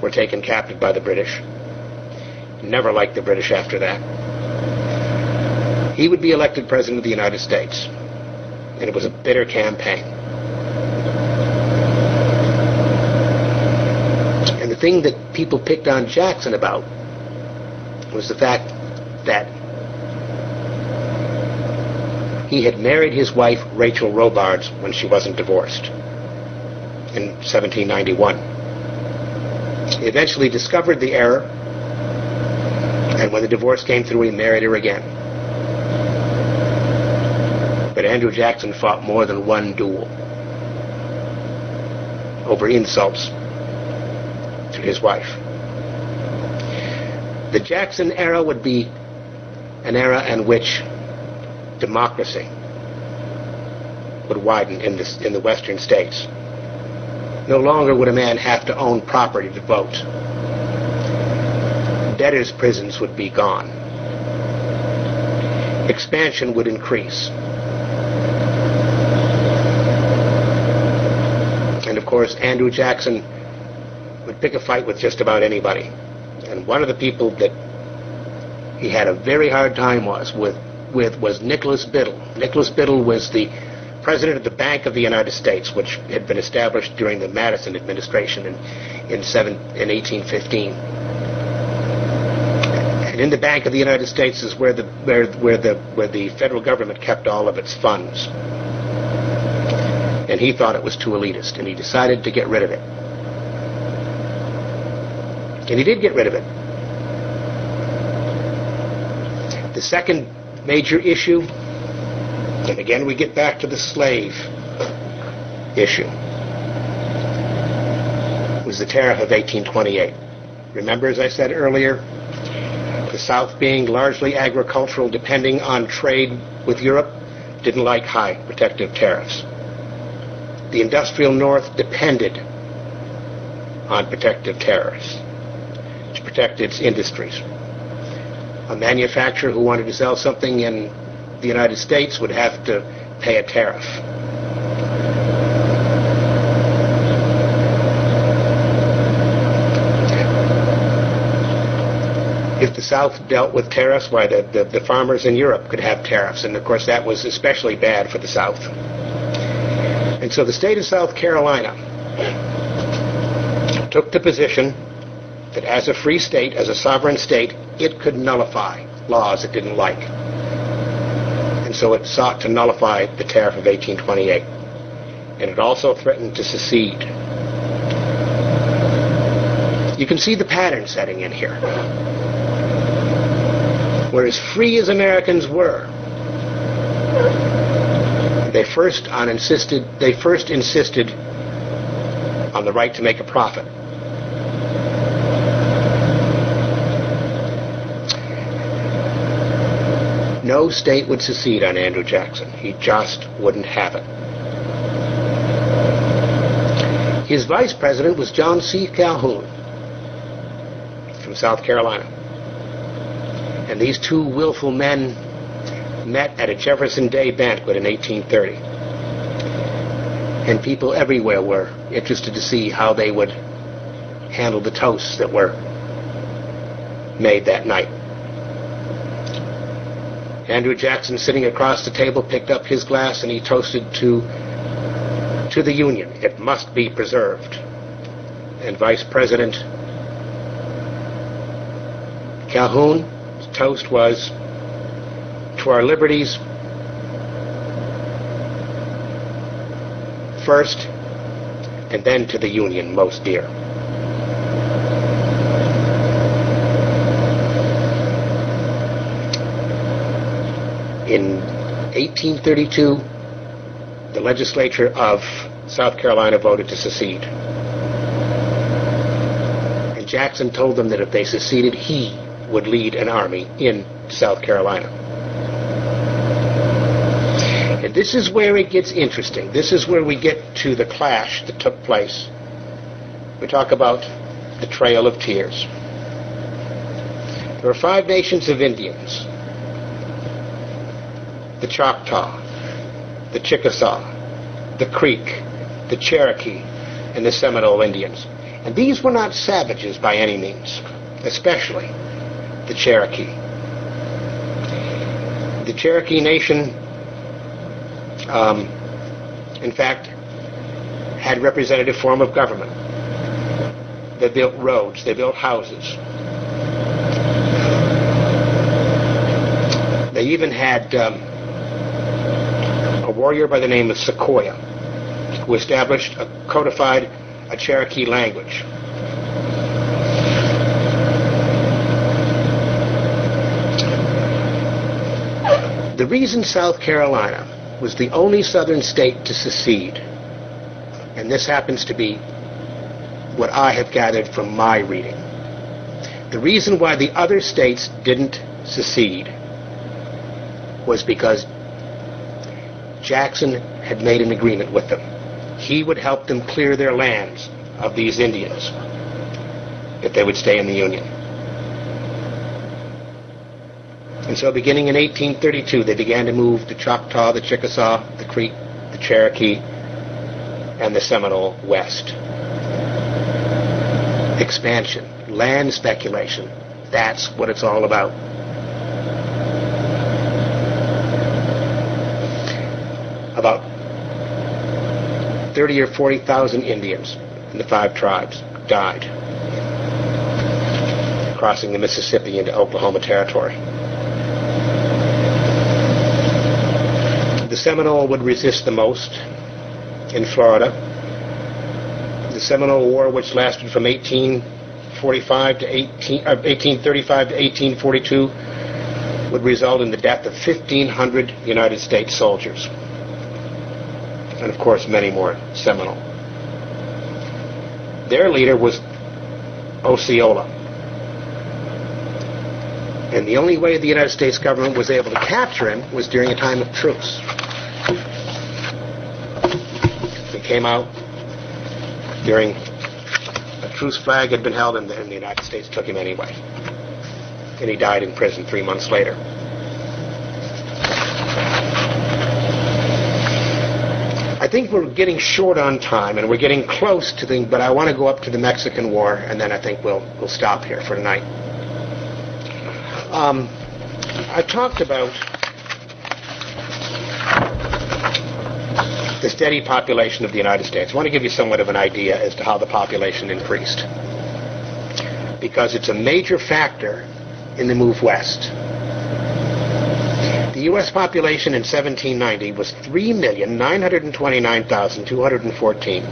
[SPEAKER 2] were taken captive by the British. Never liked the British after that. He would be elected president of the United States, and it was a bitter campaign. And the thing that people picked on Jackson about was the fact that he had married his wife, Rachel Robards, when she wasn't divorced in 1791. He eventually discovered the error, and when the divorce came through, he married her again. But Andrew Jackson fought more than one duel over insults to his wife. The Jackson era would be an era in which democracy would widen in, this, in the western states. No longer would a man have to own property to vote. Debtors' prisons would be gone. Expansion would increase. And of course, Andrew Jackson would pick a fight with just about anybody. And one of the people that he had a very hard time was with with was Nicholas Biddle. Nicholas Biddle was the president of the Bank of the United States, which had been established during the Madison administration in, in, seven, in 1815. And in the Bank of the United States is where the, where, where, the, where the federal government kept all of its funds. And he thought it was too elitist, and he decided to get rid of it. And he did get rid of it. The second major issue. And again, we get back to the slave issue. Was the tariff of 1828. Remember, as I said earlier, the South being largely agricultural, depending on trade with Europe, didn't like high protective tariffs. The industrial North depended on protective tariffs to protect its industries a manufacturer who wanted to sell something in the United States would have to pay a tariff. If the South dealt with tariffs, why the, the, the farmers in Europe could have tariffs, and of course that was especially bad for the South. And so the state of South Carolina took the position that as a free state, as a sovereign state, it could nullify laws it didn't like. And so it sought to nullify the tariff of 1828. And it also threatened to secede. You can see the pattern setting in here. Where as free as Americans were, they first on insisted they first insisted on the right to make a profit. no state would secede on Andrew Jackson. He just wouldn't have it. His vice president was John C. Calhoun from South Carolina. And these two willful men met at a Jefferson Day banquet in 1830. And people everywhere were interested to see how they would handle the toasts that were made that night. Andrew Jackson, sitting across the table, picked up his glass and he toasted to, to the Union. It must be preserved. And Vice President Calhoun's toast was to our liberties first, and then to the Union most dear. in 1832, the legislature of South Carolina voted to secede. And Jackson told them that if they seceded, he would lead an army in South Carolina. And this is where it gets interesting. This is where we get to the clash that took place. We talk about the Trail of Tears. There are five nations of Indians the Choctaw, the Chickasaw, the Creek, the Cherokee, and the Seminole Indians. And these were not savages by any means, especially the Cherokee. The Cherokee Nation, um, in fact, had representative form of government. They built roads, they built houses. They even had um, a warrior by the name of Sequoyah who established a codified a Cherokee language. The reason South Carolina was the only southern state to secede, and this happens to be what I have gathered from my reading, the reason why the other states didn't secede was because Jackson had made an agreement with them. He would help them clear their lands of these Indians if they would stay in the Union. And so beginning in 1832, they began to move the Choctaw, the Chickasaw, the Creek, the Cherokee, and the Seminole west. Expansion, land speculation, that's what it's all about. About 30 or 40,000 Indians in the five tribes died crossing the Mississippi into Oklahoma Territory. Seminole would resist the most in Florida. The Seminole War, which lasted from 1845 to 18, uh, 1835 to 1842, would result in the death of 1,500 United States soldiers. And of course, many more Seminole. Their leader was Osceola. And the only way the United States government was able to capture him was during a time of truce. He came out during a truce flag had been held, and the, the United States took him anyway. And he died in prison three months later. I think we're getting short on time, and we're getting close to the. But I want to go up to the Mexican War, and then I think we'll we'll stop here for tonight. Um, I talked about the steady population of the United States. I want to give you somewhat of an idea as to how the population increased. Because it's a major factor in the move west. The U.S. population in 1790 was 3,929,214.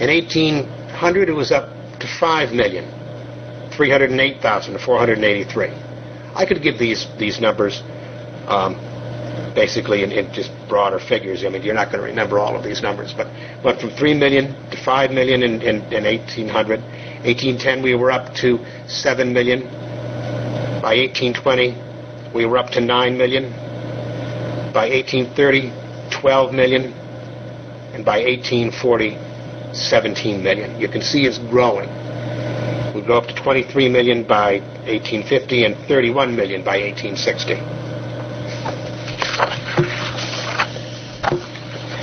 [SPEAKER 2] In 1800, it was up to 5 million. 308,000 to 483. I could give these these numbers um, basically in, in, just broader figures. I mean, you're not going to remember all of these numbers, but but from 3 million to 5 million in, in, in 1800. 1810 we were up to 7 million. By 1820 we were up to 9 million. By 1830 12 million. And by 1840 17 million. You can see it's growing We go up to 23 million by 1850 and 31 million by 1860.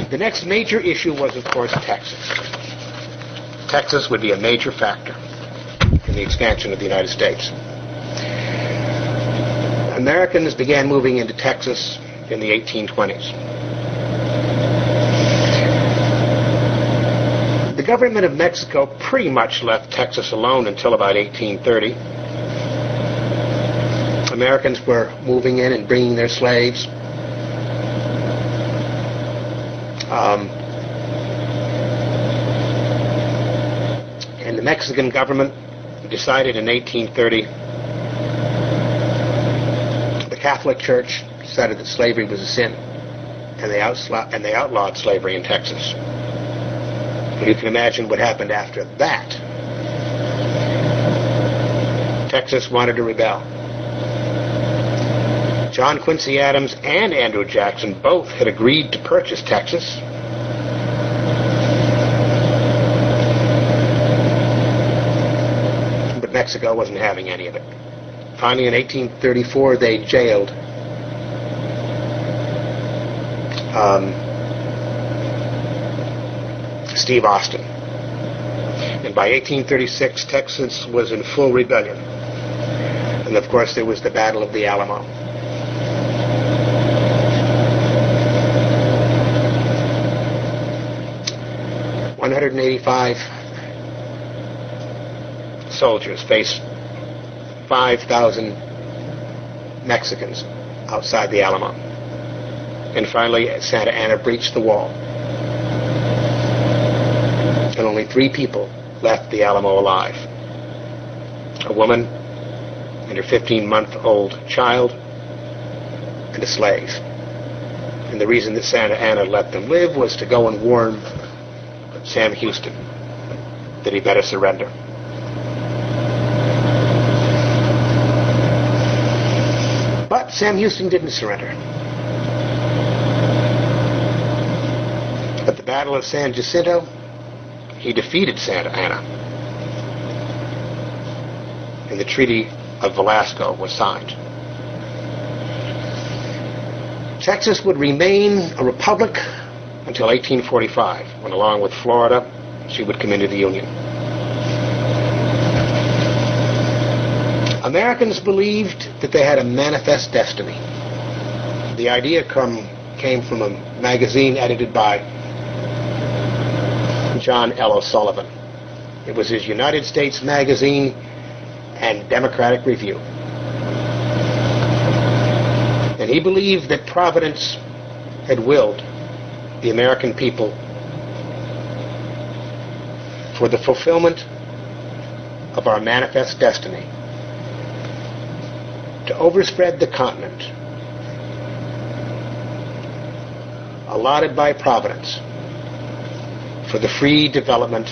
[SPEAKER 2] The next major issue was, of course, Texas. Texas would be a major factor in the expansion of the United States. Americans began moving into Texas in the 1820s. The government of Mexico pretty much left Texas alone until about 1830. Americans were moving in and bringing their slaves. Um, and the Mexican government decided in 1830 the Catholic Church decided that slavery was a sin, and they, outlawed, and they outlawed slavery in Texas. You can imagine what happened after that. Texas wanted to rebel. John Quincy Adams and Andrew Jackson both had agreed to purchase Texas. But Mexico wasn't having any of it. Finally, in 1834, they jailed um, Steve Austin. And by 1836, Texas was in full rebellion. And of course, there was the Battle of the Alamo. One hundred and eighty-five soldiers faced five thousand Mexicans outside the Alamo. And finally, Santa Anna breached the wall. And only three people left the Alamo alive. A woman and her 15-month-old child and a slave. And the reason that Santa Anna let them live was to go and warn Sam Houston that he better surrender. But Sam Houston didn't surrender. At the Battle of San Jacinto, he defeated Santa Anna. And the Treaty of Velasco was signed. Texas would remain a republic until 1845, when along with Florida, she would come into the Union. Americans believed that they had a manifest destiny. The idea come, came from a magazine edited by John L. O'Sullivan. It was his United States Magazine and Democratic Review. And he believed that Providence had willed the American people for the fulfillment of our manifest destiny to overspread the continent allotted by Providence for the free development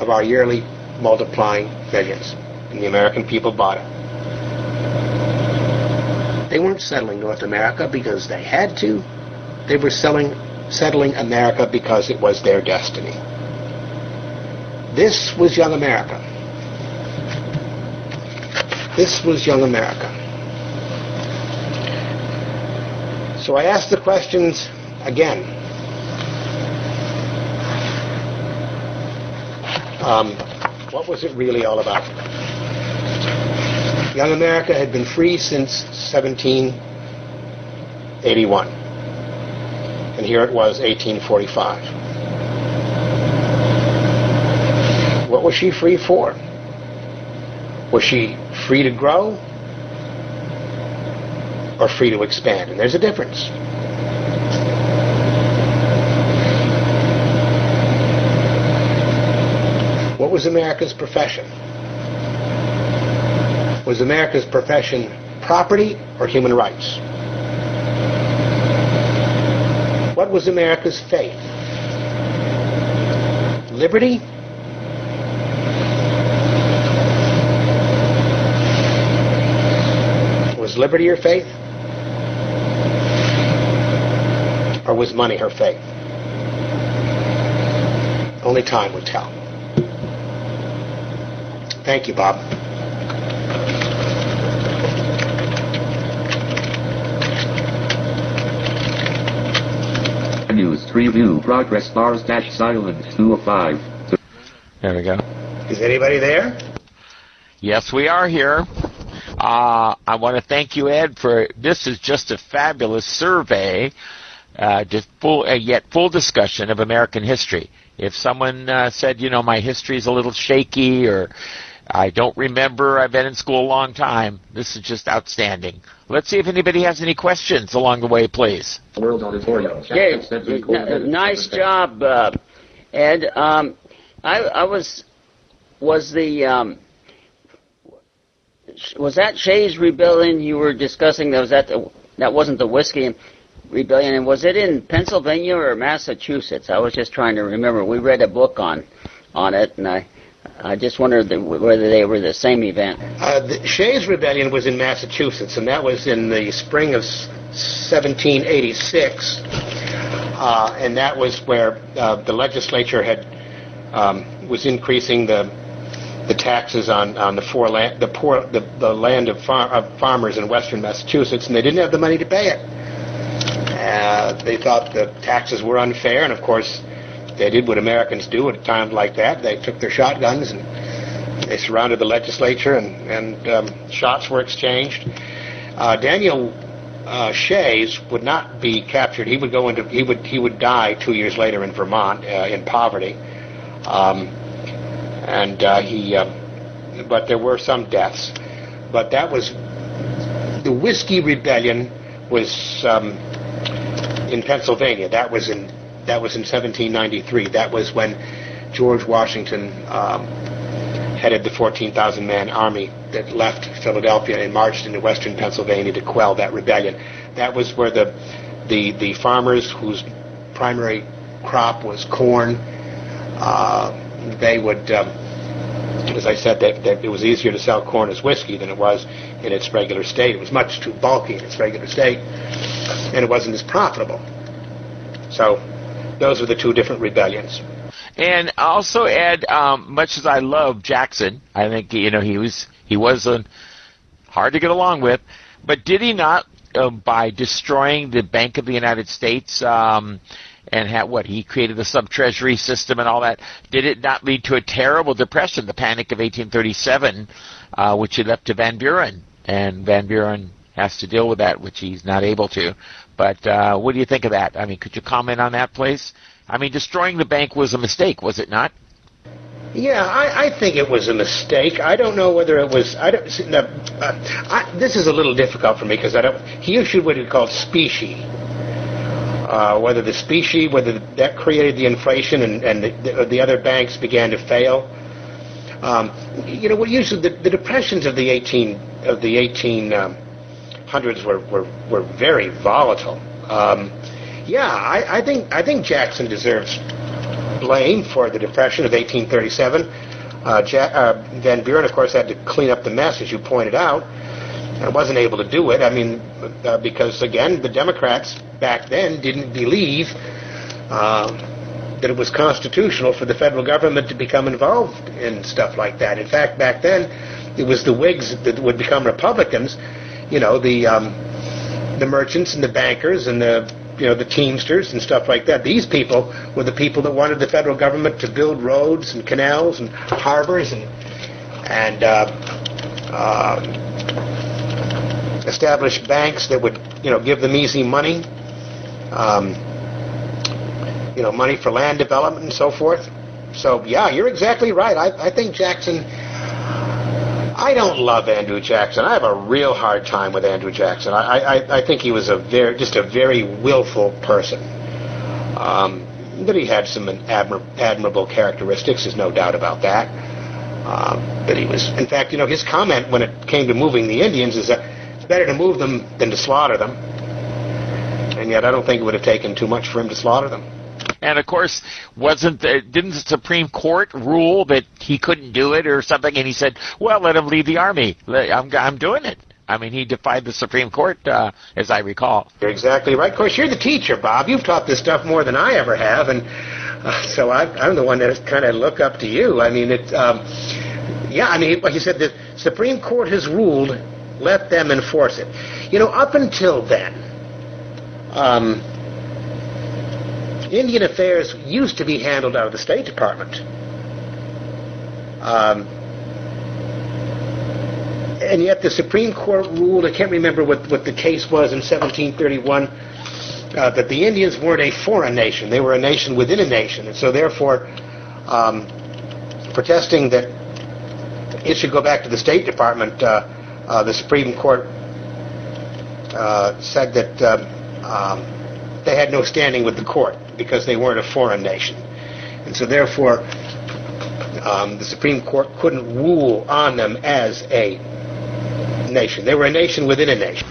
[SPEAKER 2] of our yearly multiplying millions. And the American people bought it. They weren't settling North America because they had to. They were selling, settling America because it was their destiny. This was young America. This was young America. So I asked the questions again. Um, what was it really all about? Young America had been free since 1781. And here it was, 1845. What was she free for? Was she free to grow or free to expand? And there's a difference. What was America's profession? Was America's profession property or human rights? What was America's faith? Liberty? Was liberty her faith? Or was money her faith? Only time would tell. Thank you, Bob.
[SPEAKER 3] News 3 view progress bars dash silent 205.
[SPEAKER 1] There we go.
[SPEAKER 2] Is anybody there?
[SPEAKER 1] Yes, we are here. Uh, I want to thank you, Ed, for this is just a fabulous survey, uh, just full, uh, yet full discussion of American history. If someone uh, said, you know, my history is a little shaky or I don't remember, I've been in school a long time, this is just outstanding. Let's see if anybody has any questions along the way, please.
[SPEAKER 3] World Auditorium. chat
[SPEAKER 4] Yeah,
[SPEAKER 3] extends
[SPEAKER 4] n-
[SPEAKER 3] equal
[SPEAKER 4] n-
[SPEAKER 3] minutes
[SPEAKER 4] nice job, uh, Ed. Um, I, I was was the um, was that Shays Rebellion you were discussing? That was that the, that wasn't the whiskey rebellion, and was it in Pennsylvania or Massachusetts? I was just trying to remember. We read a book on on it, and I I just wondered the, whether they were the same event.
[SPEAKER 2] Uh, the Shays Rebellion was in Massachusetts, and that was in the spring of 1786. Uh, and that was where uh, the legislature had um, was increasing the the taxes on, on the, land, the, poor, the, the land of, far, of farmers in western Massachusetts, and they didn't have the money to pay it. Uh, they thought the taxes were unfair, and of course, they did what Americans do at a time like that. They took their shotguns and they surrounded the legislature, and, and um, shots were exchanged. Uh, Daniel uh, Shays would not be captured. He would go into he would he would die two years later in Vermont uh, in poverty, um, and uh, he. Uh, but there were some deaths. But that was the Whiskey Rebellion was um, in Pennsylvania. That was in that was in 1793. That was when George Washington um, headed the 14,000 man army that left Philadelphia and marched into western Pennsylvania to quell that rebellion. That was where the the the farmers whose primary crop was corn, uh, they would, um, as I said, that, that it was easier to sell corn as whiskey than it was in its regular state. It was much too bulky in its regular state, and it wasn't as profitable. So, those are the two different rebellions.
[SPEAKER 1] And also add, um, much as I love Jackson, I think you know he was he was uh, hard to get along with, but did he not, uh, by destroying the Bank of the United States um, and had what he created the sub treasury system and all that, did it not lead to a terrible depression, the Panic of 1837, uh, which he left to Van Buren, and Van Buren has to deal with that, which he's not able to. But uh, what do you think of that? I mean, could you comment on that, please? I mean, destroying the bank was a mistake, was it not?
[SPEAKER 2] Yeah, I, I think it was a mistake. I don't know whether it was. I don't. No, uh, I, this is a little difficult for me because I don't. He issued what he called specie. Uh, whether the specie, whether that created the inflation and, and the, the, the other banks began to fail. Um, you know, usually the, the depressions of the 18 of the 18 um, hundreds were, were, were very volatile. Um, yeah, I, I think I think Jackson deserves blame for the Depression of 1837. Uh, ja- uh, Van Buren, of course, had to clean up the mess, as you pointed out, and wasn't able to do it. I mean, uh, because again, the Democrats back then didn't believe uh, that it was constitutional for the federal government to become involved in stuff like that. In fact, back then, it was the Whigs that would become Republicans. You know, the um, the merchants and the bankers and the you know, the Teamsters and stuff like that. These people were the people that wanted the federal government to build roads and canals and harbors and and uh, uh, establish banks that would, you know, give them easy money, um, you know, money for land development and so forth. So yeah, you're exactly right. I, I think Jackson I don't love Andrew Jackson. I have a real hard time with Andrew Jackson. I, I, I think he was a very, just a very willful person. Um, but he had some admir- admirable characteristics. There's no doubt about that. Um, but he was, in fact, you know, his comment when it came to moving the Indians is that it's better to move them than to slaughter them. And yet, I don't think it would have taken too much for him to slaughter them.
[SPEAKER 1] And of course, wasn't the, didn't the Supreme Court rule that he couldn't do it or something? And he said, "Well, let him leave the army. I'm I'm doing it." I mean, he defied the Supreme Court, uh, as I recall.
[SPEAKER 2] You're exactly right. Of course, you're the teacher, Bob. You've taught this stuff more than I ever have, and uh, so I, am the one that kind of look up to you. I mean, it. Um, yeah, I mean, like you said, the Supreme Court has ruled. Let them enforce it. You know, up until then. Um, Indian affairs used to be handled out of the State Department. Um, and yet the Supreme Court ruled, I can't remember what, what the case was in 1731, uh, that the Indians weren't a foreign nation. They were a nation within a nation. And so therefore, um, protesting that it should go back to the State Department, uh, uh, the Supreme Court uh, said that um, um, they had no standing with the court because they weren't a foreign nation. And so therefore, um, the Supreme Court couldn't rule on them as a nation. They were a nation within a nation.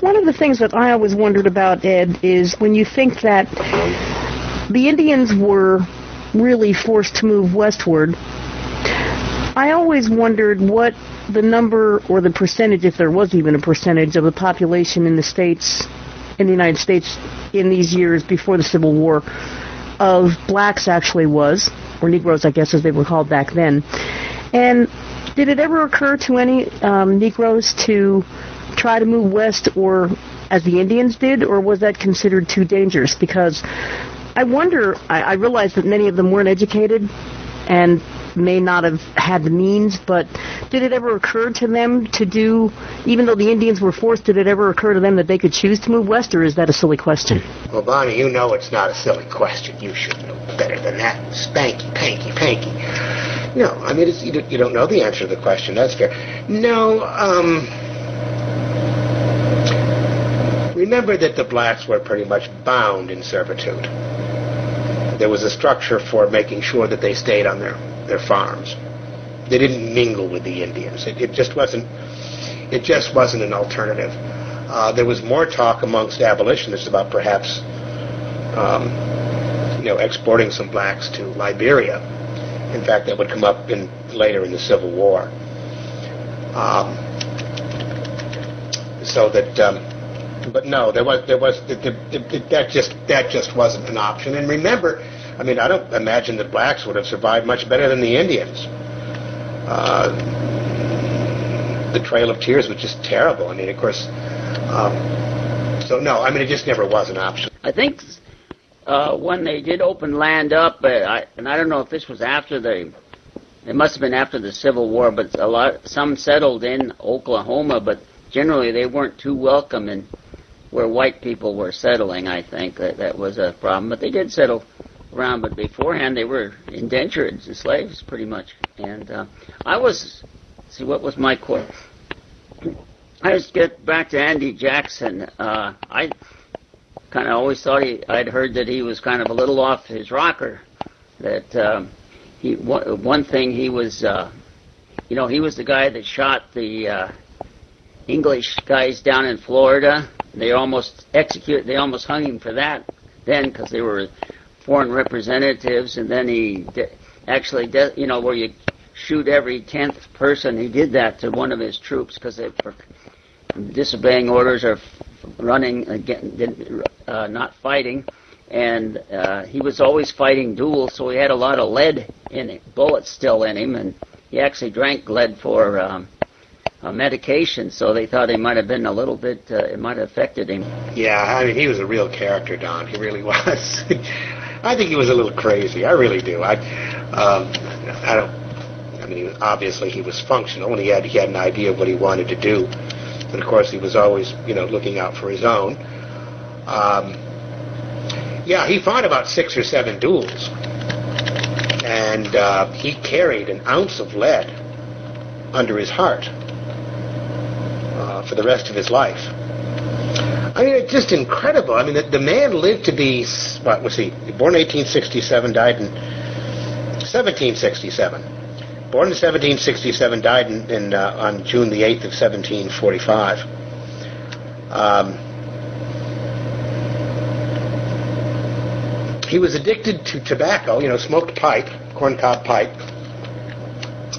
[SPEAKER 5] One of the things that I always wondered about, Ed, is when you think that the Indians were really forced to move westward, I always wondered what the number or the percentage, if there was even a percentage, of the population in the states, in the United States, in these years before the Civil War of blacks actually was, or Negroes, I guess, as they were called back then. And did it ever occur to any um, Negroes to try to move west, or as the Indians did, or was that considered too dangerous? Because I wonder. I, I realize that many of them weren't educated, and may not have had the means, but did it ever occur to them to do, even though the Indians were forced, did it ever occur to them that they could choose to move west, or is that a silly question?
[SPEAKER 2] Well, Bonnie, you know it's not a silly question. You should know better than that. Spanky, panky, panky. No, I mean, it's, you, don't, you don't know the answer to the question. That's fair. No, um, remember that the blacks were pretty much bound in servitude. There was a structure for making sure that they stayed on their their farms. They didn't mingle with the Indians. It, it just wasn't. It just wasn't an alternative. Uh, there was more talk amongst abolitionists about perhaps, um, you know, exporting some blacks to Liberia. In fact, that would come up in later in the Civil War. Um, so that, um, but no, there was there was it, it, it, that just that just wasn't an option. And remember, I mean, I don't imagine that blacks would have survived much better than the Indians. Uh, the Trail of Tears was just terrible. I mean, of course. Um, so no, I mean, it just never was an option.
[SPEAKER 4] I think uh, when they did open land up, uh, I, and I don't know if this was after the, it must have been after the Civil War, but a lot, some settled in Oklahoma, but generally they weren't too welcome in where white people were settling. I think that that was a problem, but they did settle around, but beforehand they were indentured slaves, pretty much. And uh, I was, see, what was my quote? I just get back to Andy Jackson. Uh, I kind of always thought he, I'd heard that he was kind of a little off his rocker. That um, he one, one thing he was, uh, you know, he was the guy that shot the uh, English guys down in Florida. They almost executed. They almost hung him for that then because they were foreign representatives, and then he de- actually, de- you know, where you shoot every tenth person. He did that to one of his troops because they were disobeying orders or running again, uh, not fighting. And uh, he was always fighting duels, so he had a lot of lead in it, bullets still in him, and he actually drank lead for um, medication. So they thought he might have been a little bit, uh, it might have affected him.
[SPEAKER 2] Yeah, I mean, he was a real character, Don. He really was. I think he was a little crazy. I really do. I, um, I don't. I mean, obviously he was functional, and he had he had an idea of what he wanted to do, and of course he was always, you know, looking out for his own. Um, yeah, he fought about six or seven duels, and uh, he carried an ounce of lead under his heart uh, for the rest of his life. I mean, it's just incredible. I mean, the, the man lived to be, what was he? Born 1867, died in 1767. Born in 1767, died in, in uh, on June the 8th of 1745. Um, he was addicted to tobacco, you know, smoked pipe, corncob pipe,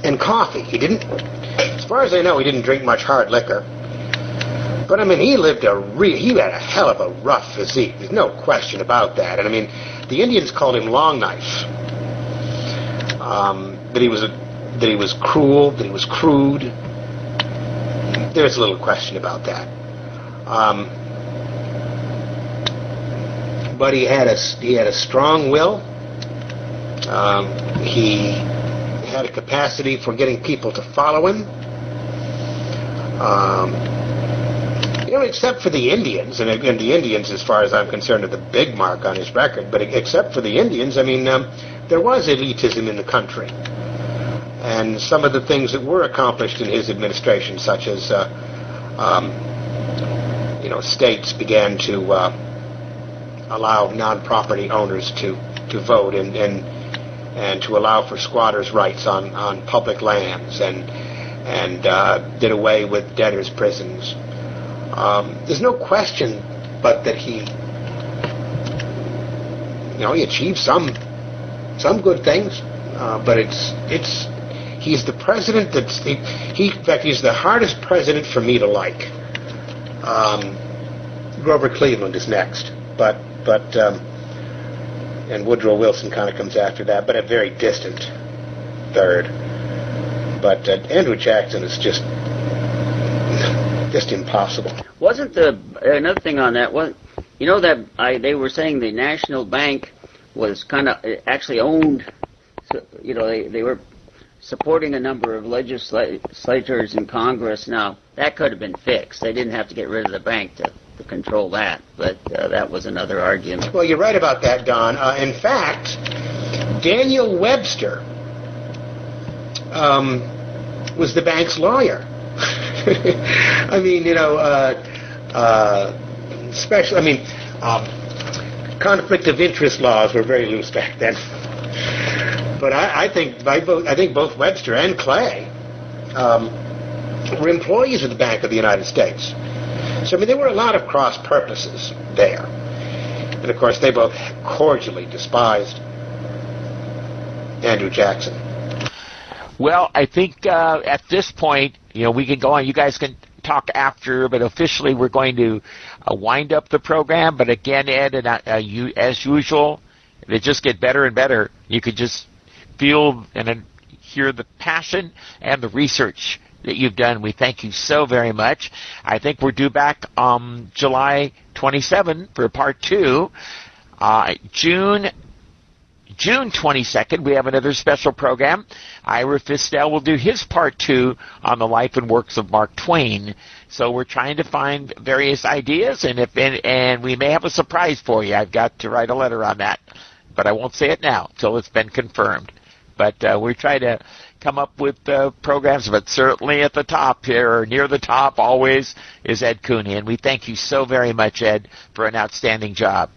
[SPEAKER 2] and coffee. He didn't, as far as I know, he didn't drink much hard liquor. But I mean, he lived a re- he had a hell of a rough physique. There's no question about that. And I mean, the Indians called him Long Knife. Um, that he was a, that he was cruel, that he was crude. There's a little question about that. Um, but he had a he had a strong will. Um, he had a capacity for getting people to follow him. Um, know, except for the Indians, and, and the Indians, as far as I'm concerned, are the big mark on his record. But except for the Indians, I mean, um, there was elitism in the country, and some of the things that were accomplished in his administration, such as, uh, um, you know, states began to uh, allow non-property owners to to vote and and and to allow for squatters' rights on on public lands and and uh, did away with debtors' prisons. Um, there's no question, but that he, you know, he achieved some some good things, uh, but it's it's he's the president that's he, he in fact he's the hardest president for me to like. Um, Grover Cleveland is next, but but um, and Woodrow Wilson kind of comes after that, but a very distant third. But uh, Andrew Jackson is just just impossible.
[SPEAKER 4] Wasn't the another thing on that? Was you know that I they were saying the National Bank was kind of actually owned. You know they they were supporting a number of legislators in Congress. Now that could have been fixed. They didn't have to get rid of the bank to, to control that, but uh, that was another argument.
[SPEAKER 2] Well, you're right about that, Don. Uh, in fact, Daniel Webster um, was the bank's lawyer. I mean, you know, uh, uh, special. I mean, um, conflict of interest laws were very loose back then. but I, I think I, both, I think both Webster and Clay um, were employees of the Bank of the United States. So I mean, there were a lot of cross purposes there, and of course, they both cordially despised Andrew Jackson.
[SPEAKER 1] Well, I think uh, at this point, you know, we can go on. You guys can talk after, but officially we're going to uh, wind up the program. But again, Ed, and uh, you, as usual, they just get better and better. You could just feel and hear the passion and the research that you've done. We thank you so very much. I think we're due back um, July 27 for part two. Uh, June June 22nd, we have another special program. Ira Fistell will do his part two on the life and works of Mark Twain. So we're trying to find various ideas, and if and, and we may have a surprise for you. I've got to write a letter on that, but I won't say it now until it's been confirmed. But uh, we try to come up with uh, programs, but certainly at the top here, or near the top, always is Ed Cooney, and we thank you so very much, Ed, for an outstanding job.